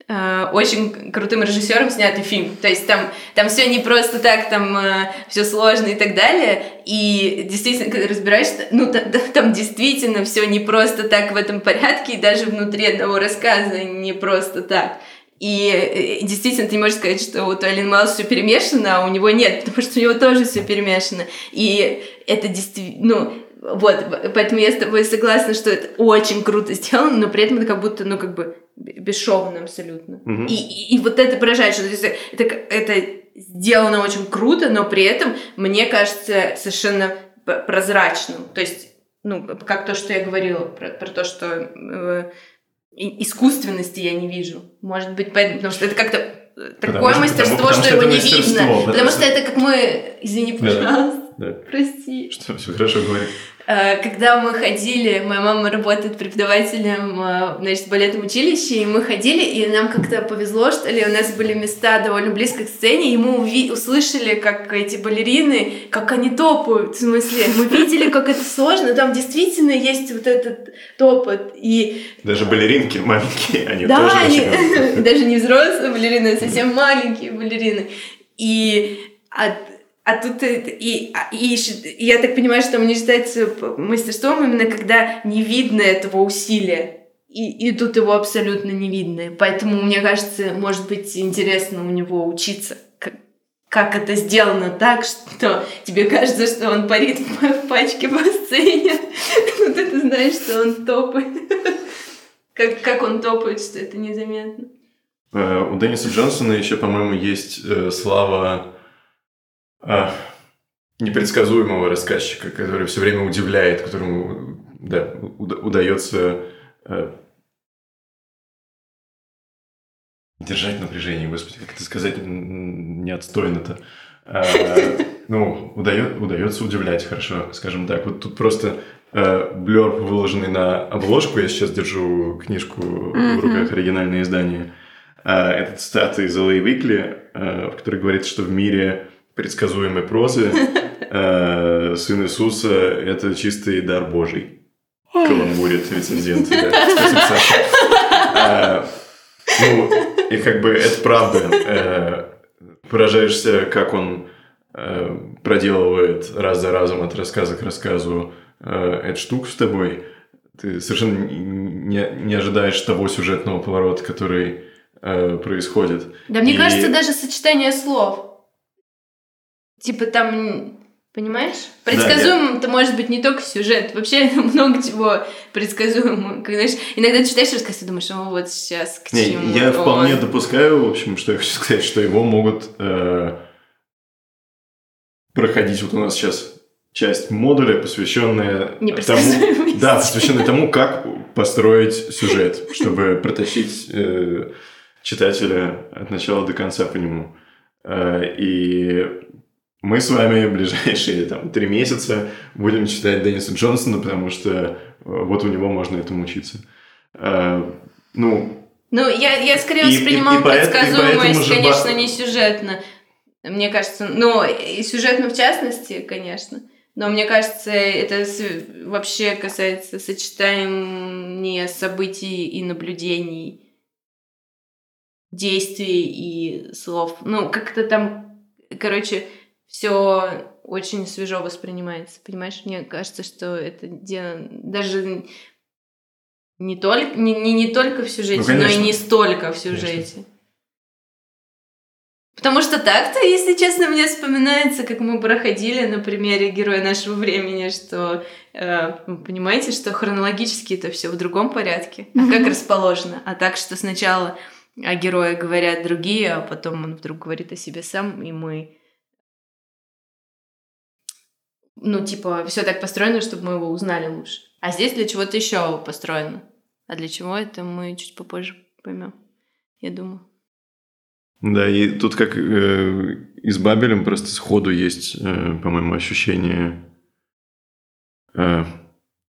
э, очень крутым режиссером снятый фильм. То есть там, там все не просто так, там э, все сложно и так далее. И действительно, когда разбираешься, ну там, там действительно все не просто так в этом порядке, и даже внутри одного рассказа не просто так. И э, действительно, ты не можешь сказать, что вот у Алин Маус все перемешано, а у него нет, потому что у него тоже все перемешано. И это действительно, ну, вот, поэтому я с тобой согласна, что это очень круто сделано, но при этом это как будто, ну, как бы бесшовно абсолютно. Угу. И, и, и вот это поражает, что это, это, это сделано очень круто, но при этом, мне кажется, совершенно прозрачным. То есть, ну, как то, что я говорила про, про то, что э, искусственности я не вижу. Может быть, поэтому, потому что это как-то э, такое потому мастерство, потому, что, что его не видно. Потому, потому что это как мы... Извини, пожалуйста. Да. Прости. Что, все хорошо говори. Э, когда мы ходили, моя мама работает преподавателем э, значит, в балетном училище, и мы ходили, и нам как-то повезло, что ли, у нас были места довольно близко к сцене, и мы уви- услышали, как эти балерины, как они топают, в смысле, мы видели, как это сложно, там действительно есть вот этот топот, и... Даже балеринки маленькие, они да, тоже они, даже не взрослые балерины, а совсем маленькие балерины, и от а тут и, а, и, и я так понимаю, что мне считается мастерством именно когда не видно этого усилия. И, и тут его абсолютно не видно. Поэтому, мне кажется, может быть интересно у него учиться, как, как это сделано так, что тебе кажется, что он парит в пачке по сцене. Но ты знаешь, что он топает. Как, как он топает, что это незаметно. Э, у Денниса Джонсона еще, по-моему, есть э, слава э, непредсказуемого рассказчика, который все время удивляет, которому да, удается э, держать напряжение, господи, как это сказать не отстойно-то. А, ну, удает, удается удивлять, хорошо, скажем так. Вот тут просто э, блерп, выложенный на обложку, я сейчас держу книжку в руках, оригинальное издание. Э, это цитата из LA Weekly, э, в которой говорится, что в мире предсказуемой прозы э, Сын Иисуса – это чистый дар Божий. Каламбурит рецензент. А, ну, и как бы это правда. Э, поражаешься, как он э, проделывает раз за разом от рассказа к рассказу э, эту штуку с тобой. Ты совершенно не, не ожидаешь того сюжетного поворота, который э, происходит. Да, мне и... кажется, даже сочетание слов. Типа там Понимаешь? Предсказуемым это может быть не только сюжет, вообще много чего предсказуемого. Когда, знаешь, иногда читаешь рассказ и думаешь, о, вот сейчас к не, чему. Я вполне допускаю, в общем, что я хочу сказать, что его могут э, проходить. Вот у нас сейчас часть модуля, посвященная тому, да, посвященная тому, как построить сюжет, чтобы протащить э, читателя от начала до конца по нему. Э, и мы с вами в ближайшие там, три месяца будем читать Денниса Джонсона, потому что э, вот у него можно этому учиться. А, ну, ну, я, я скорее и, воспринимала и, и предсказуемость, конечно, не сюжетно. Мне кажется, ну, и сюжетно в частности, конечно. Но мне кажется, это вообще касается сочетания событий и наблюдений, действий и слов. Ну, как-то там, короче, все очень свежо воспринимается. Понимаешь, мне кажется, что это дело даже не только, не, не, не только в сюжете, ну, но и не столько в сюжете. Конечно. Потому что так-то, если честно, мне вспоминается, как мы проходили на примере героя нашего времени, что э, понимаете, что хронологически это все в другом порядке, а как расположено. А так, что сначала о герое говорят другие, а потом он вдруг говорит о себе сам, и мы ну, типа, все так построено, чтобы мы его узнали лучше. А здесь для чего-то еще построено. А для чего это мы чуть попозже поймем, я думаю. Да, и тут как э, и с Бабелем просто сходу есть, э, по-моему, ощущение, э,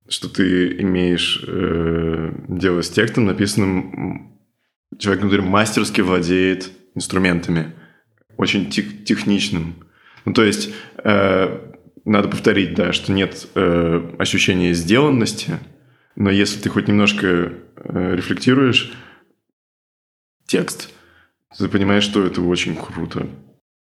что ты имеешь э, дело с текстом, написанным человеком, который мастерски владеет инструментами, очень тех, техничным. Ну, то есть э, надо повторить, да, что нет э, ощущения сделанности, но если ты хоть немножко э, рефлектируешь текст, ты понимаешь, что это очень круто.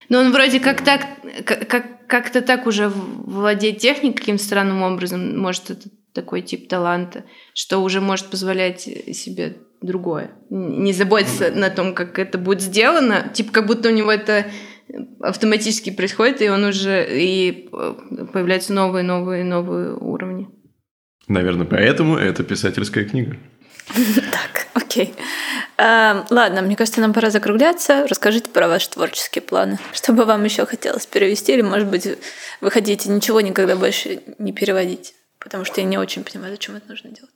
Но он вроде как так, как, как-то так уже владеет техникой каким странным образом, может, это такой тип таланта, что уже может позволять себе другое. Не заботиться mm-hmm. на том, как это будет сделано, типа как будто у него это автоматически происходит, и он уже и э, появляются новые, новые, новые уровни. Наверное, поэтому это писательская книга. Так, окей. А, ладно, мне кажется, нам пора закругляться. Расскажите про ваши творческие планы. Что бы вам еще хотелось перевести, или, может быть, вы хотите ничего никогда больше не переводить? Потому что я не очень понимаю, зачем это нужно делать.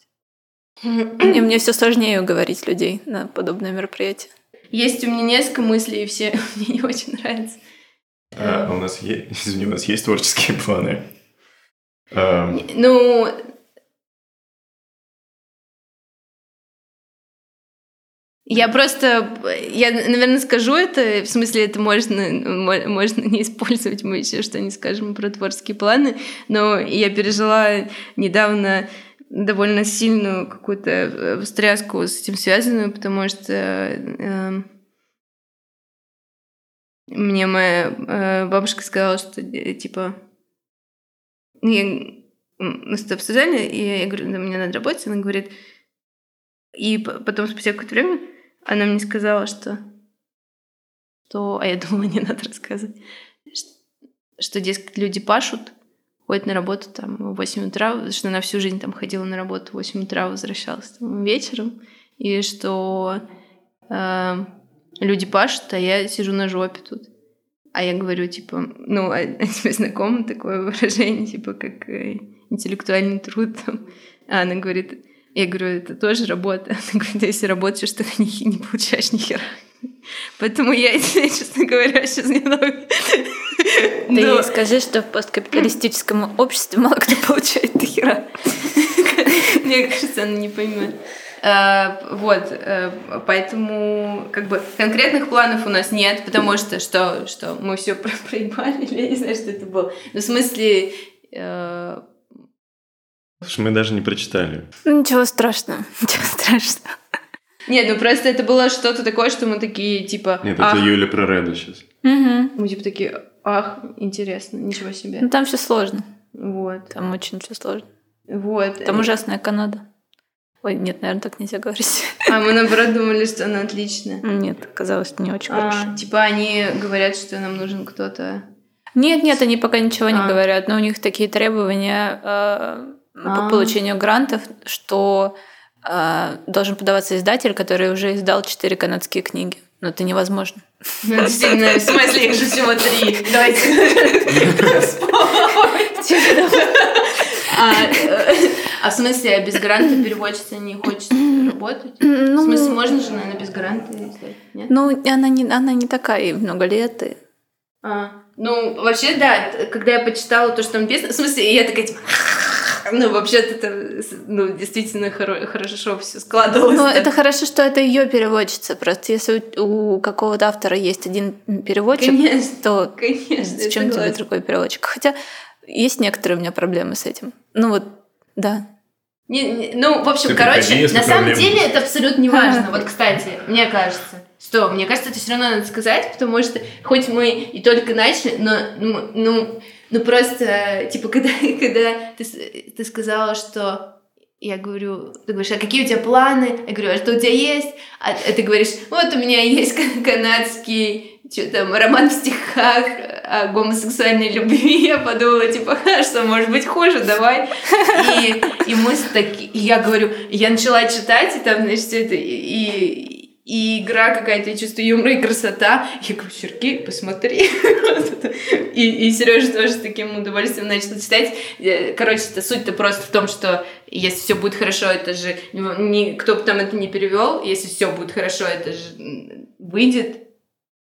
Мне, мне все сложнее уговорить людей на подобное мероприятие. Есть у меня несколько мыслей, и все мне не очень нравятся. А, у нас есть, извини, у нас есть творческие планы. А... Ну, Я просто, я, наверное, скажу это, в смысле, это можно, можно не использовать, мы еще что не скажем про творческие планы, но я пережила недавно довольно сильную какую-то э, встряску с этим связанную, потому что э, мне моя э, бабушка сказала, что э, типа я, мы с тобой обсуждали, и я говорю, да, мне надо работать, она говорит, и потом спустя какое-то время она мне сказала, что, что а я думала, не надо рассказывать, что, что дескать, люди пашут, ходит на работу там в 8 утра, что она всю жизнь там ходила на работу в 8 утра, возвращалась там вечером, и что э, люди пашут, а я сижу на жопе тут. А я говорю, типа, ну, а, а тебе знакомо такое выражение, типа, как э, интеллектуальный труд там. А она говорит, я говорю, это тоже работа. Она говорит, если работаешь, то не, не получаешь ни хера. Поэтому я, честно говоря, сейчас немного... Ты ей скажи, что в посткапиталистическом обществе мало кто получает ни хера. Мне кажется, она не поймет. Uh, вот, uh, поэтому как бы конкретных планов у нас нет, потому что что, что мы все про проебали, я не знаю, что это было. Ну, в смысле... Uh... Слушай, мы даже не прочитали. Ну, ничего страшного, ничего страшного. Нет, ну просто это было что-то такое, что мы такие, типа... Нет, это Юля про Реду сейчас. Угу. Мы типа такие, ах, интересно, ничего себе. Ну там все сложно. Вот. Там очень все сложно. Вот. Там ужасная Канада. Ой, нет, наверное, так нельзя говорить. А мы наоборот думали, что она отличная. Нет, оказалось, не очень а, хорошая. Типа они говорят, что нам нужен кто-то. Нет, нет, они пока ничего а. не говорят, но у них такие требования э, по а. получению грантов, что э, должен подаваться издатель, который уже издал четыре канадские книги. Но это невозможно. Ну, действительно, в смысле, их же всего три. Давайте а, а в смысле, без гранта переводчица не хочет работать? Ну, в смысле, можно же, наверное, без гранта издать? Ну, она не, она не такая, много лет. И... А, ну, вообще, да, когда я почитала то, что там написано, в смысле, я такая, типа, ну, вообще-то это, ну, действительно хоро- хорошо все складывалось. Ну, это хорошо, что это ее переводчица. Просто если у, у какого-то автора есть один переводчик, конечно, то конечно, зачем тебе другой переводчик? Хотя есть некоторые у меня проблемы с этим. Ну вот, да. Не, не, ну, в общем, Ты короче, на самом деле это абсолютно не важно. Вот, кстати, мне кажется, что, мне кажется, это все равно надо сказать, потому что хоть мы и только начали, но, ну, ну, ну просто, типа, когда, когда ты, ты сказала, что я говорю, ты говоришь, а какие у тебя планы? Я говорю, а что у тебя есть? А, а ты говоришь, вот у меня есть канадский что там, роман в стихах о гомосексуальной любви. Я подумала, типа, а что может быть хуже, давай. И, и мы такие, и я говорю, я начала читать, и там, значит, это, и, и игра какая-то, и чувство юмора, и красота. Я говорю, Сергей, посмотри. и, и Сережа тоже с таким удовольствием начал читать. Э, короче, это суть-то просто в том, что если все будет хорошо, это же никто бы там это не перевел. Если все будет хорошо, это же выйдет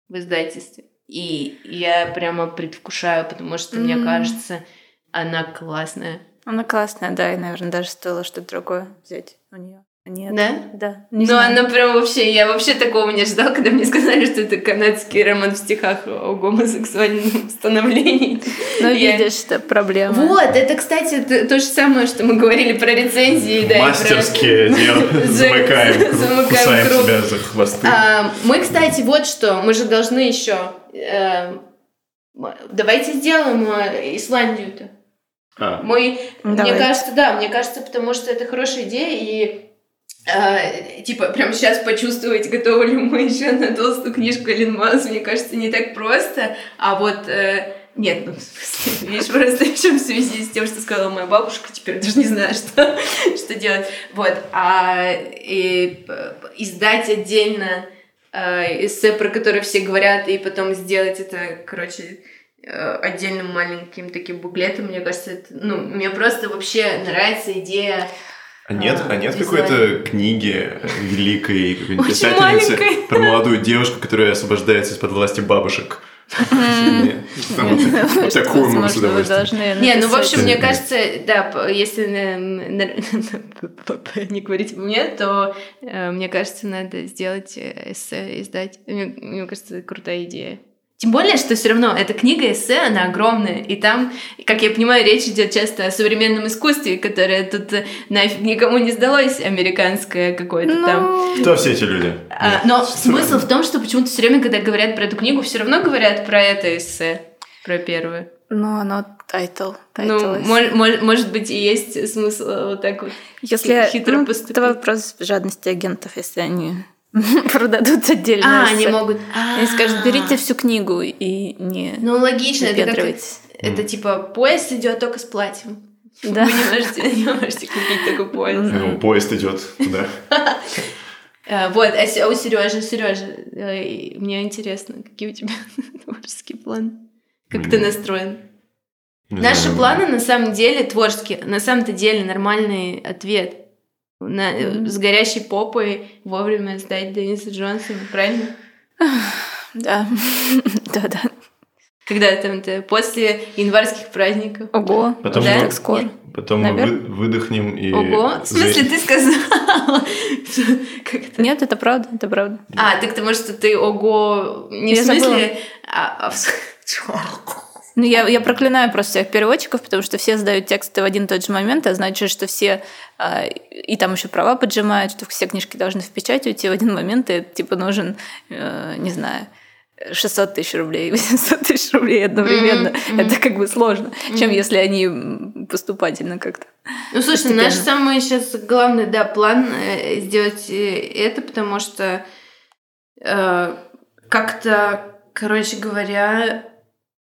в издательстве. И я прямо предвкушаю, потому что, mm-hmm. мне кажется, она классная. Она классная, да, и, наверное, даже стоило что-то другое взять у нее. Нет. Да? Да. Не ну, знаю. она прям вообще... Я вообще такого не ждала, когда мне сказали, что это канадский роман в стихах о гомосексуальном становлении. Ну, я... видишь, это проблема. Вот, это, кстати, это то же самое, что мы говорили про рецензии. Да, Мастерски замыкаем, замыкаем себя за хвосты. А, мы, кстати, вот что, мы же должны еще... Э, давайте сделаем э, Исландию-то. А. Мы, Давай. мне кажется, да, мне кажется, потому что это хорошая идея, и Uh, типа, прямо сейчас почувствовать, готовы ли мы еще на толстую книжку Масс, мне кажется, не так просто. А вот uh, нет, ну, в смысле, видишь, просто в связи с тем, что сказала моя бабушка, теперь даже не знаю, что, что делать. Вот. А и, издать отдельно э, эссе, про которое все говорят, и потом сделать это, короче, отдельным маленьким таким буклетом, мне кажется, это, ну, мне просто вообще нравится идея а нет, а, а нет какой-то книги великой какой-нибудь писательницы про молодую девушку, которая освобождается из-под власти бабушек? Такую мы с удовольствием. Не, ну, в общем, мне кажется, да, если не говорить мне, то э, мне кажется, надо сделать эссе, издать. Мне кажется, это крутая идея. Тем более, что все равно эта книга эссе, она огромная, и там, как я понимаю, речь идет часто о современном искусстве, которое тут э, нафиг никому не сдалось, американское какое-то ну... там. Кто все эти люди? А, но что смысл в том, что почему-то все время, когда говорят про эту книгу, все равно говорят про это эссе, про первую. Ну, оно title. Ну, мож, мож, может быть, и есть смысл вот так вот если, хитро ну, поступить. Это вопрос жадности агентов, если они продадут отдельно. А, они могут... Они скажут, берите всю книгу и не Ну, логично, это как... Это типа пояс идет только с платьем. Да. Вы не можете, не можете купить такой пояс. Ну, пояс идет, да. А, вот, а, а у Сережи, Сережа, мне интересно, какие у тебя творческие планы? Как ты настроен? Не Наши знаю. планы на самом деле творческие, на самом-то деле нормальный ответ. На, э. С горящей попой вовремя сдать Дениса Джонсона, правильно? Да. Да-да. Когда там ты после январских праздников. Ого. Потом Да? мы- Так скоро. Потом мы Наверно. вы- выдохнем и... Ого, в смысле ты сказала? Нет, это правда, это правда. А, так ты, может, что ты ого, не в смысле, а, а в Ну, я, я проклинаю просто всех переводчиков, потому что все сдают тексты в один и тот же момент, а значит, что все... а, и там еще права поджимают, что все книжки должны в печать уйти в один момент, и это, типа нужен, э, не знаю, 600 тысяч рублей, 800 тысяч рублей одновременно. Мгм. Это как бы сложно, чем если они поступательно как-то. Ну, слушай, Постепенно. наш самый сейчас главный, да, план э, сделать э, это, потому что э, как-то, короче говоря,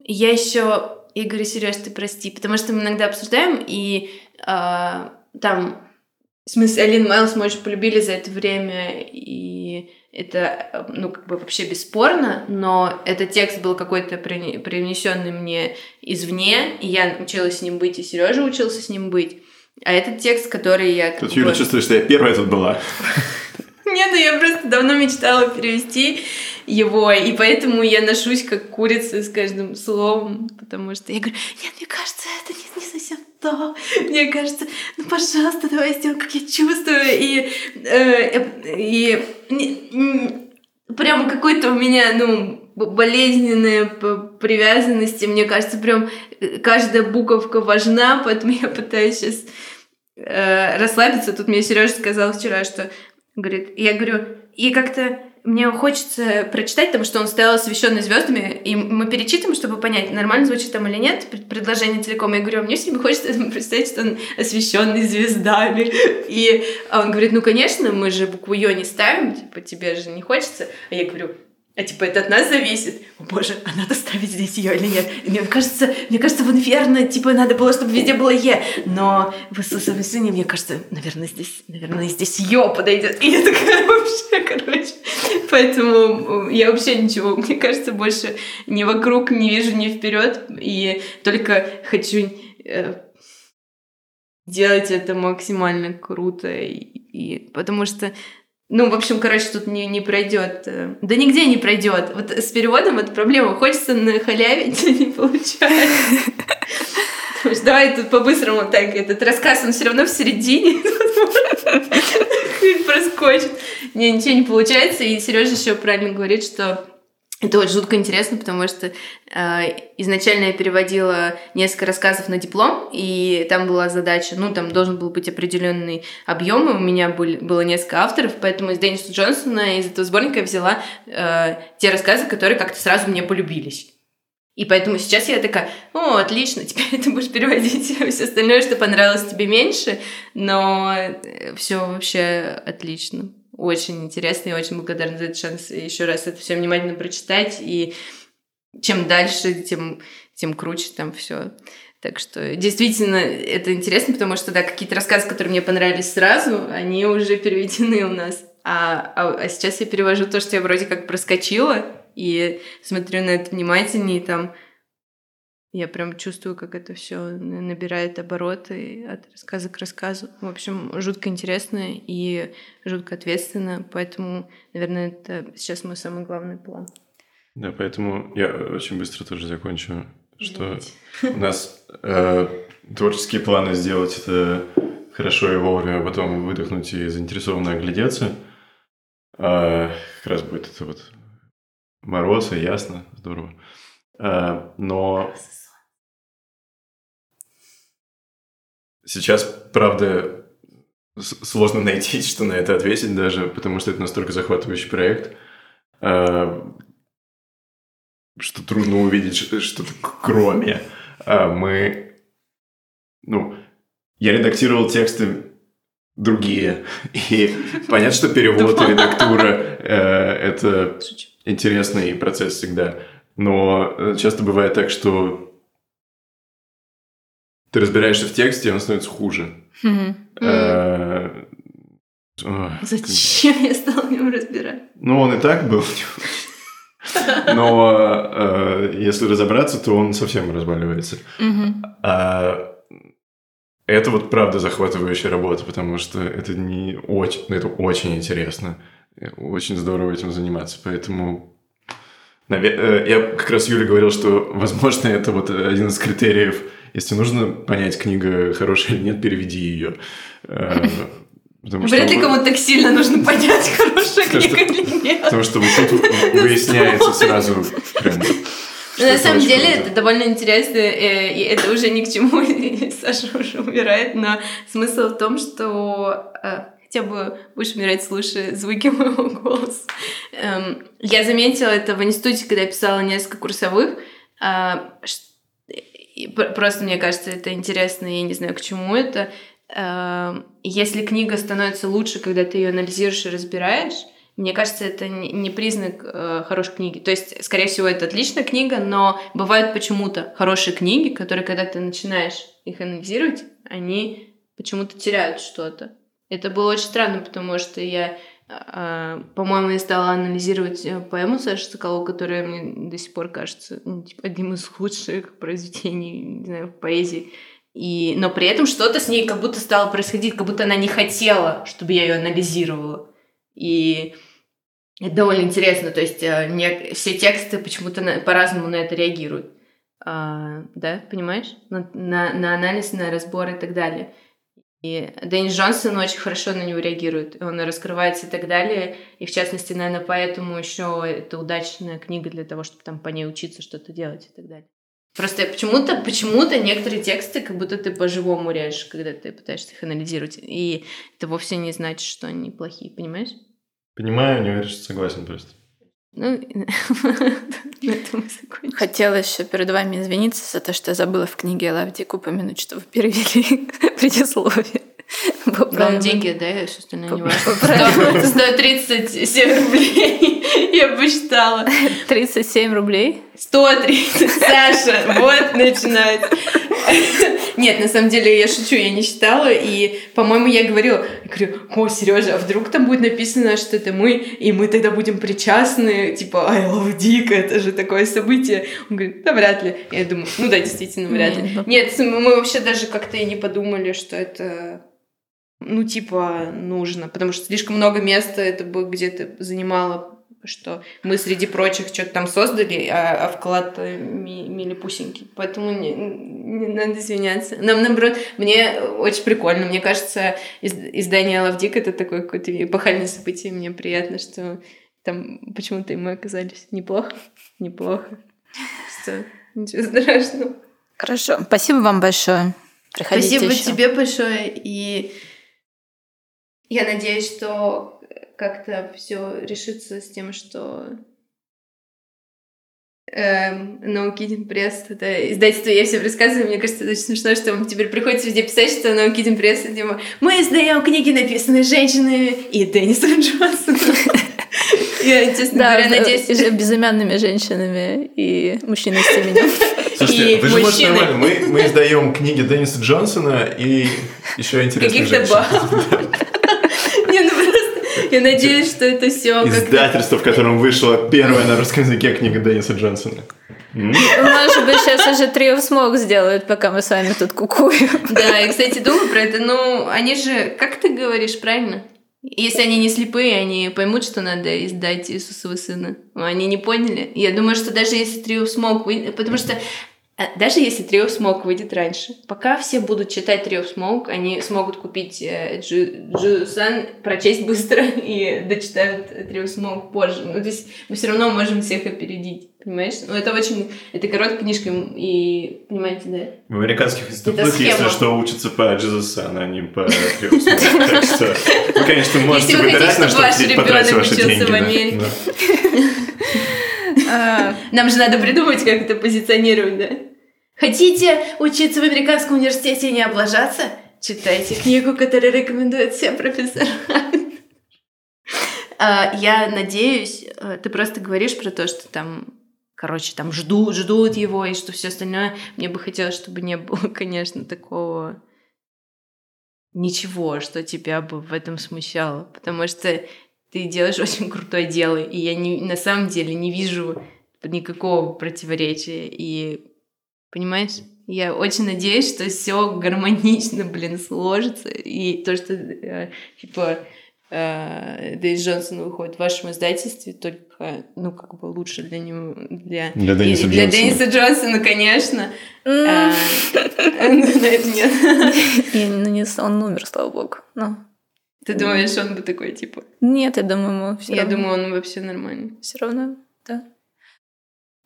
я еще Игорь, Сереж, ты прости, потому что мы иногда обсуждаем, и э, там, в смысле, Алин Майлз мы очень полюбили за это время, и это, ну, как бы вообще бесспорно, но этот текст был какой-то при- привнесенный мне извне, и я училась с ним быть, и Сережа учился с ним быть. А этот текст, который я... Тут бы- Юля чувствует, что я первая тут была. нет, ну я просто давно мечтала перевести его, и поэтому я ношусь как курица с каждым словом, потому что я говорю, нет, мне кажется, это не, не совсем то. Мне кажется, ну, пожалуйста, давай сделаем, как я чувствую. И, э, и не- м, прям какой-то у меня, ну, болезненная привязанность, и мне кажется, прям э, каждая буковка важна, поэтому я пытаюсь сейчас расслабиться. Тут мне Сережа сказал вчера, что Говорит, я говорю, и как-то мне хочется прочитать, потому что он стоял освещенный звездами, и мы перечитываем, чтобы понять, нормально звучит там или нет, пред- предложение целиком. Я говорю, а мне все время хочется представить, что он освещенный звездами. И он говорит, ну, конечно, мы же букву Ё не ставим, типа, тебе же не хочется. А я говорю, а типа это от нас зависит. О боже, а надо ставить здесь ее или нет? И мне кажется, мне кажется, в инферно, типа, надо было, чтобы везде было Е. Но в Иисусовом сыне, мне кажется, наверное, здесь, наверное, здесь Ё подойдет. И я такая вообще, короче. Поэтому я вообще ничего, мне кажется, больше ни вокруг не вижу, ни вперед. И только хочу э, делать это максимально круто. И, и потому что ну, в общем, короче, тут не, не пройдет. э, Да нигде не пройдет. Вот с переводом это проблема. Хочется на халяве, не получается. Давай тут по-быстрому так, этот рассказ, он все равно в середине проскочит. Не, ничего не получается. И Сережа еще правильно говорит, что это очень жутко интересно, потому что э, изначально я переводила несколько рассказов на диплом, и там была задача, ну, там должен был быть определенный объем, и у меня были, было несколько авторов, поэтому из Денниса Джонсона, из этого сборника я взяла э, те рассказы, которые как-то сразу мне полюбились. И поэтому сейчас я такая, о, отлично, теперь ты будешь переводить все остальное, что понравилось тебе меньше, но все вообще отлично. Очень интересно и очень благодарна за этот шанс еще раз это все внимательно прочитать. И чем дальше, тем, тем круче там все. Так что действительно это интересно, потому что да, какие-то рассказы, которые мне понравились сразу, они уже переведены у нас. А, а, а сейчас я перевожу то, что я вроде как проскочила, и смотрю на это внимательнее, и там я прям чувствую, как это все набирает обороты от рассказа к рассказу. В общем, жутко интересно и жутко ответственно, поэтому, наверное, это сейчас мой самый главный план. Да, поэтому я очень быстро тоже закончу, что у нас э, творческие планы сделать это хорошо и вовремя, а потом выдохнуть и заинтересованно оглядеться. А, как раз будет это вот мороз, и ясно, здорово. А, но сейчас, правда, сложно найти, что на это ответить даже, потому что это настолько захватывающий проект, а, что трудно увидеть что-то кроме. А мы, ну, я редактировал тексты другие, и понятно, что перевод и редактура э, это интересный процесс всегда. Но э, часто бывает так, что ты разбираешься в тексте, и он становится хуже. Э, Зачем я стала в нем разбирать? Ну, он и так был. Но э, если разобраться, то он совсем разваливается. А это вот правда захватывающая работа, потому что это не очень, это очень интересно. Очень здорово этим заниматься. Поэтому я как раз Юля говорил, что, возможно, это вот один из критериев. Если нужно понять, книга хорошая или нет, переведи ее. Э, потому что Вряд ли вы- кому-то так сильно нужно понять, хорошая Потому что- книга или нет. Потому что вот тут выясняется сразу прям, Ну, что на самом деле круто. это довольно интересно, э, и это уже ни к чему, Саша уже умирает, но смысл в том, что э, хотя бы будешь умирать, слушая звуки моего голоса. Эм, Я заметила это в институте, когда я писала несколько курсовых. а, Просто мне кажется, это интересно, я не знаю, к чему это. Эм, Если книга становится лучше, когда ты ее анализируешь и разбираешь, мне кажется, это не признак э, хорошей книги. То есть, скорее всего, это отличная книга, но бывают почему-то хорошие книги, которые, когда ты начинаешь их анализировать, они почему-то теряют что-то. Это было очень странно, потому что я, э, по-моему, я стала анализировать э, поэму Саши Соколова, которая мне до сих пор кажется ну, типа, одним из худших произведений, не знаю, в поэзии. И, но при этом что-то с ней как будто стало происходить, как будто она не хотела, чтобы я ее анализировала. И это довольно интересно, то есть э, не- все тексты почему-то по-разному на это реагируют. А, да, понимаешь? На, на, на анализ, на разбор и так далее. И Дэнни Джонсон очень хорошо на него реагирует. Он раскрывается и так далее. И в частности, наверное, поэтому еще это удачная книга для того, чтобы там по ней учиться что-то делать и так далее. Просто почему-то почему-то некоторые тексты как будто ты по-живому режешь, когда ты пытаешься их анализировать. И это вовсе не значит, что они плохие, понимаешь? Понимаю, не уверен, что согласен просто. Ну, на этом мы закончим. Хотела еще перед вами извиниться за то, что я забыла в книге Лавдик упомянуть, что вы перевели предисловие. Вам деньги отдай, а все остальное не важно. поправим. 137 рублей. Я посчитала. 37 рублей. 130, Саша, вот начинается. Нет, на самом деле я шучу, я не считала, и, по-моему, я говорила, я говорю, о, Сережа, а вдруг там будет написано, что это мы, и мы тогда будем причастны, типа, I love Dick, это же такое событие. Он говорит, да вряд ли. Я думаю, ну да, действительно, вряд ли. Ну- Нет, мы вообще даже как-то и не подумали, что это ну, типа, нужно, потому что слишком много места это бы где-то занимало, что мы среди прочих что-то там создали, а, а вклад э, ми- милипусенький. Поэтому не, не надо извиняться. Нам, наоборот, мне очень прикольно. Мне кажется, из- издание Лавдик это такое какое-то эпохальное событие. Мне приятно, что там почему-то и мы оказались неплохо. Неплохо. Что, ничего страшного. Хорошо. Спасибо вам большое. Приходите Спасибо еще. тебе большое. И я надеюсь, что как-то все решится с тем, что эм, No Kidding Press, это издательство, я всем рассказываю, мне кажется, это очень смешно, что вам теперь приходится везде писать, что No Kidding Press, это типа, мы издаем книги, написанные женщинами и Деннисом Джонсоном. Я, честно Да, говоря, надеюсь... безымянными женщинами и мужчиной с именем. Слушайте, И вы же можете нормально. Мы, мы издаем книги Денниса Джонсона и еще интересных Каких-то женщин. баб. Не, ну просто я надеюсь, что это все Издательство, в котором вышла первая на русском языке книга Денниса Джонсона. Может быть, сейчас уже трио смог сделают, пока мы с вами тут кукуем. Да, я, кстати, думаю про это. Ну, они же, как ты говоришь, правильно? Если они не слепые, они поймут, что надо издать Иисусова Сына. Но Они не поняли. Я думаю, что даже если Трио Смог. Потому что даже если Трио Смог выйдет раньше, пока все будут читать Трио Смог, они смогут купить э, Джу- Джусан, прочесть быстро и дочитают Трио Смог позже. Ну, то есть мы все равно можем всех опередить. Понимаешь? Ну, это очень... Это короткая книжка, и... Понимаете, да? В американских институтах, если что, учатся по Джизусан, а не по. Так что вы, конечно, можете выбирать, на что потратить ваши деньги. А, Нам же надо придумать, как это позиционировать, да? Хотите учиться в американском университете и не облажаться? Читайте книгу, которую рекомендуют все профессора. А, Я надеюсь, э, ты просто говоришь про то, что там, короче, там ждут, ждут его и что все остальное. Мне бы хотелось, чтобы не было, конечно, такого ничего, что тебя бы в этом смущало, потому что ты делаешь очень крутое дело, и я не, на самом деле не вижу никакого противоречия, и понимаешь? Я очень надеюсь, что все гармонично, блин, сложится, и то, что э, типа э, Дэйс Джонсон выходит в вашем издательстве, только, ну, как бы лучше для него, для, Для Денниса и- для Джонсона. Денниса Джонсона, конечно. А, ну, Нет. и, ну, Он умер, слава богу. Ты думаешь, он бы такой, типа? нет, я думаю, ему все Я думаю, он вообще нормальный. Все равно, да.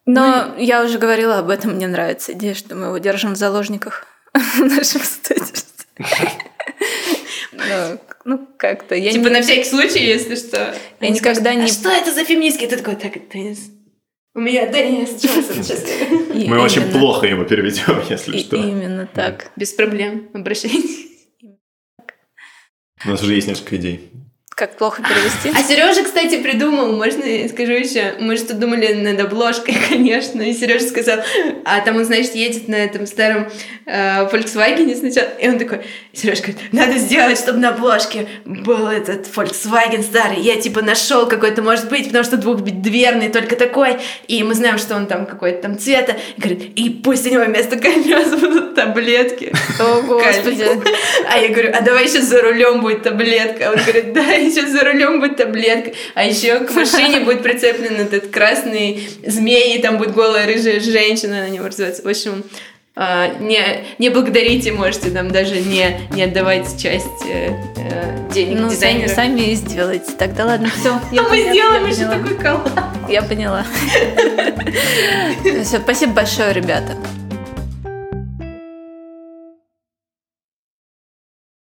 Но я уже говорила об этом, мне нравится идея, что мы его держим в заложниках в нашем издательстве. Ну, Ну, как-то. Я Типа не- на всякий случай, если что. Я никогда скажут, не- «А что это за феминистки? Ты такой, так, Денис. У меня Денис Джонсон сейчас. Мы очень плохо его переведем, если что. Именно так. Без проблем. Обращайтесь. У нас уже есть несколько идей. Как плохо перевести? А Сережа, кстати, придумал, можно я скажу еще, мы что думали над обложкой, конечно, и Сережа сказал, а там он, значит, едет на этом старом э, Volkswagen сначала, и он такой, Сережа говорит, надо сделать, чтобы на обложке был этот Volkswagen старый, я типа нашел какой-то, может быть, потому что двухдверный только такой, и мы знаем, что он там какой-то там цвета, и говорит, и пусть у него вместо колес будут таблетки. О, господи. А я говорю, а давай сейчас за рулем будет таблетка. Он говорит, да, сейчас за рулем будет таблетка. А еще к машине будет прицеплен этот красный змей, и там будет голая рыжая женщина на него развиваться. В общем, а, не, не благодарите, можете нам даже не, не отдавать часть э, э, денег Ну, сами, дизайнеру. сами и сделайте. Тогда ладно, все. А мы сделаем еще такой коллаб. Я поняла. Все, спасибо большое, ребята.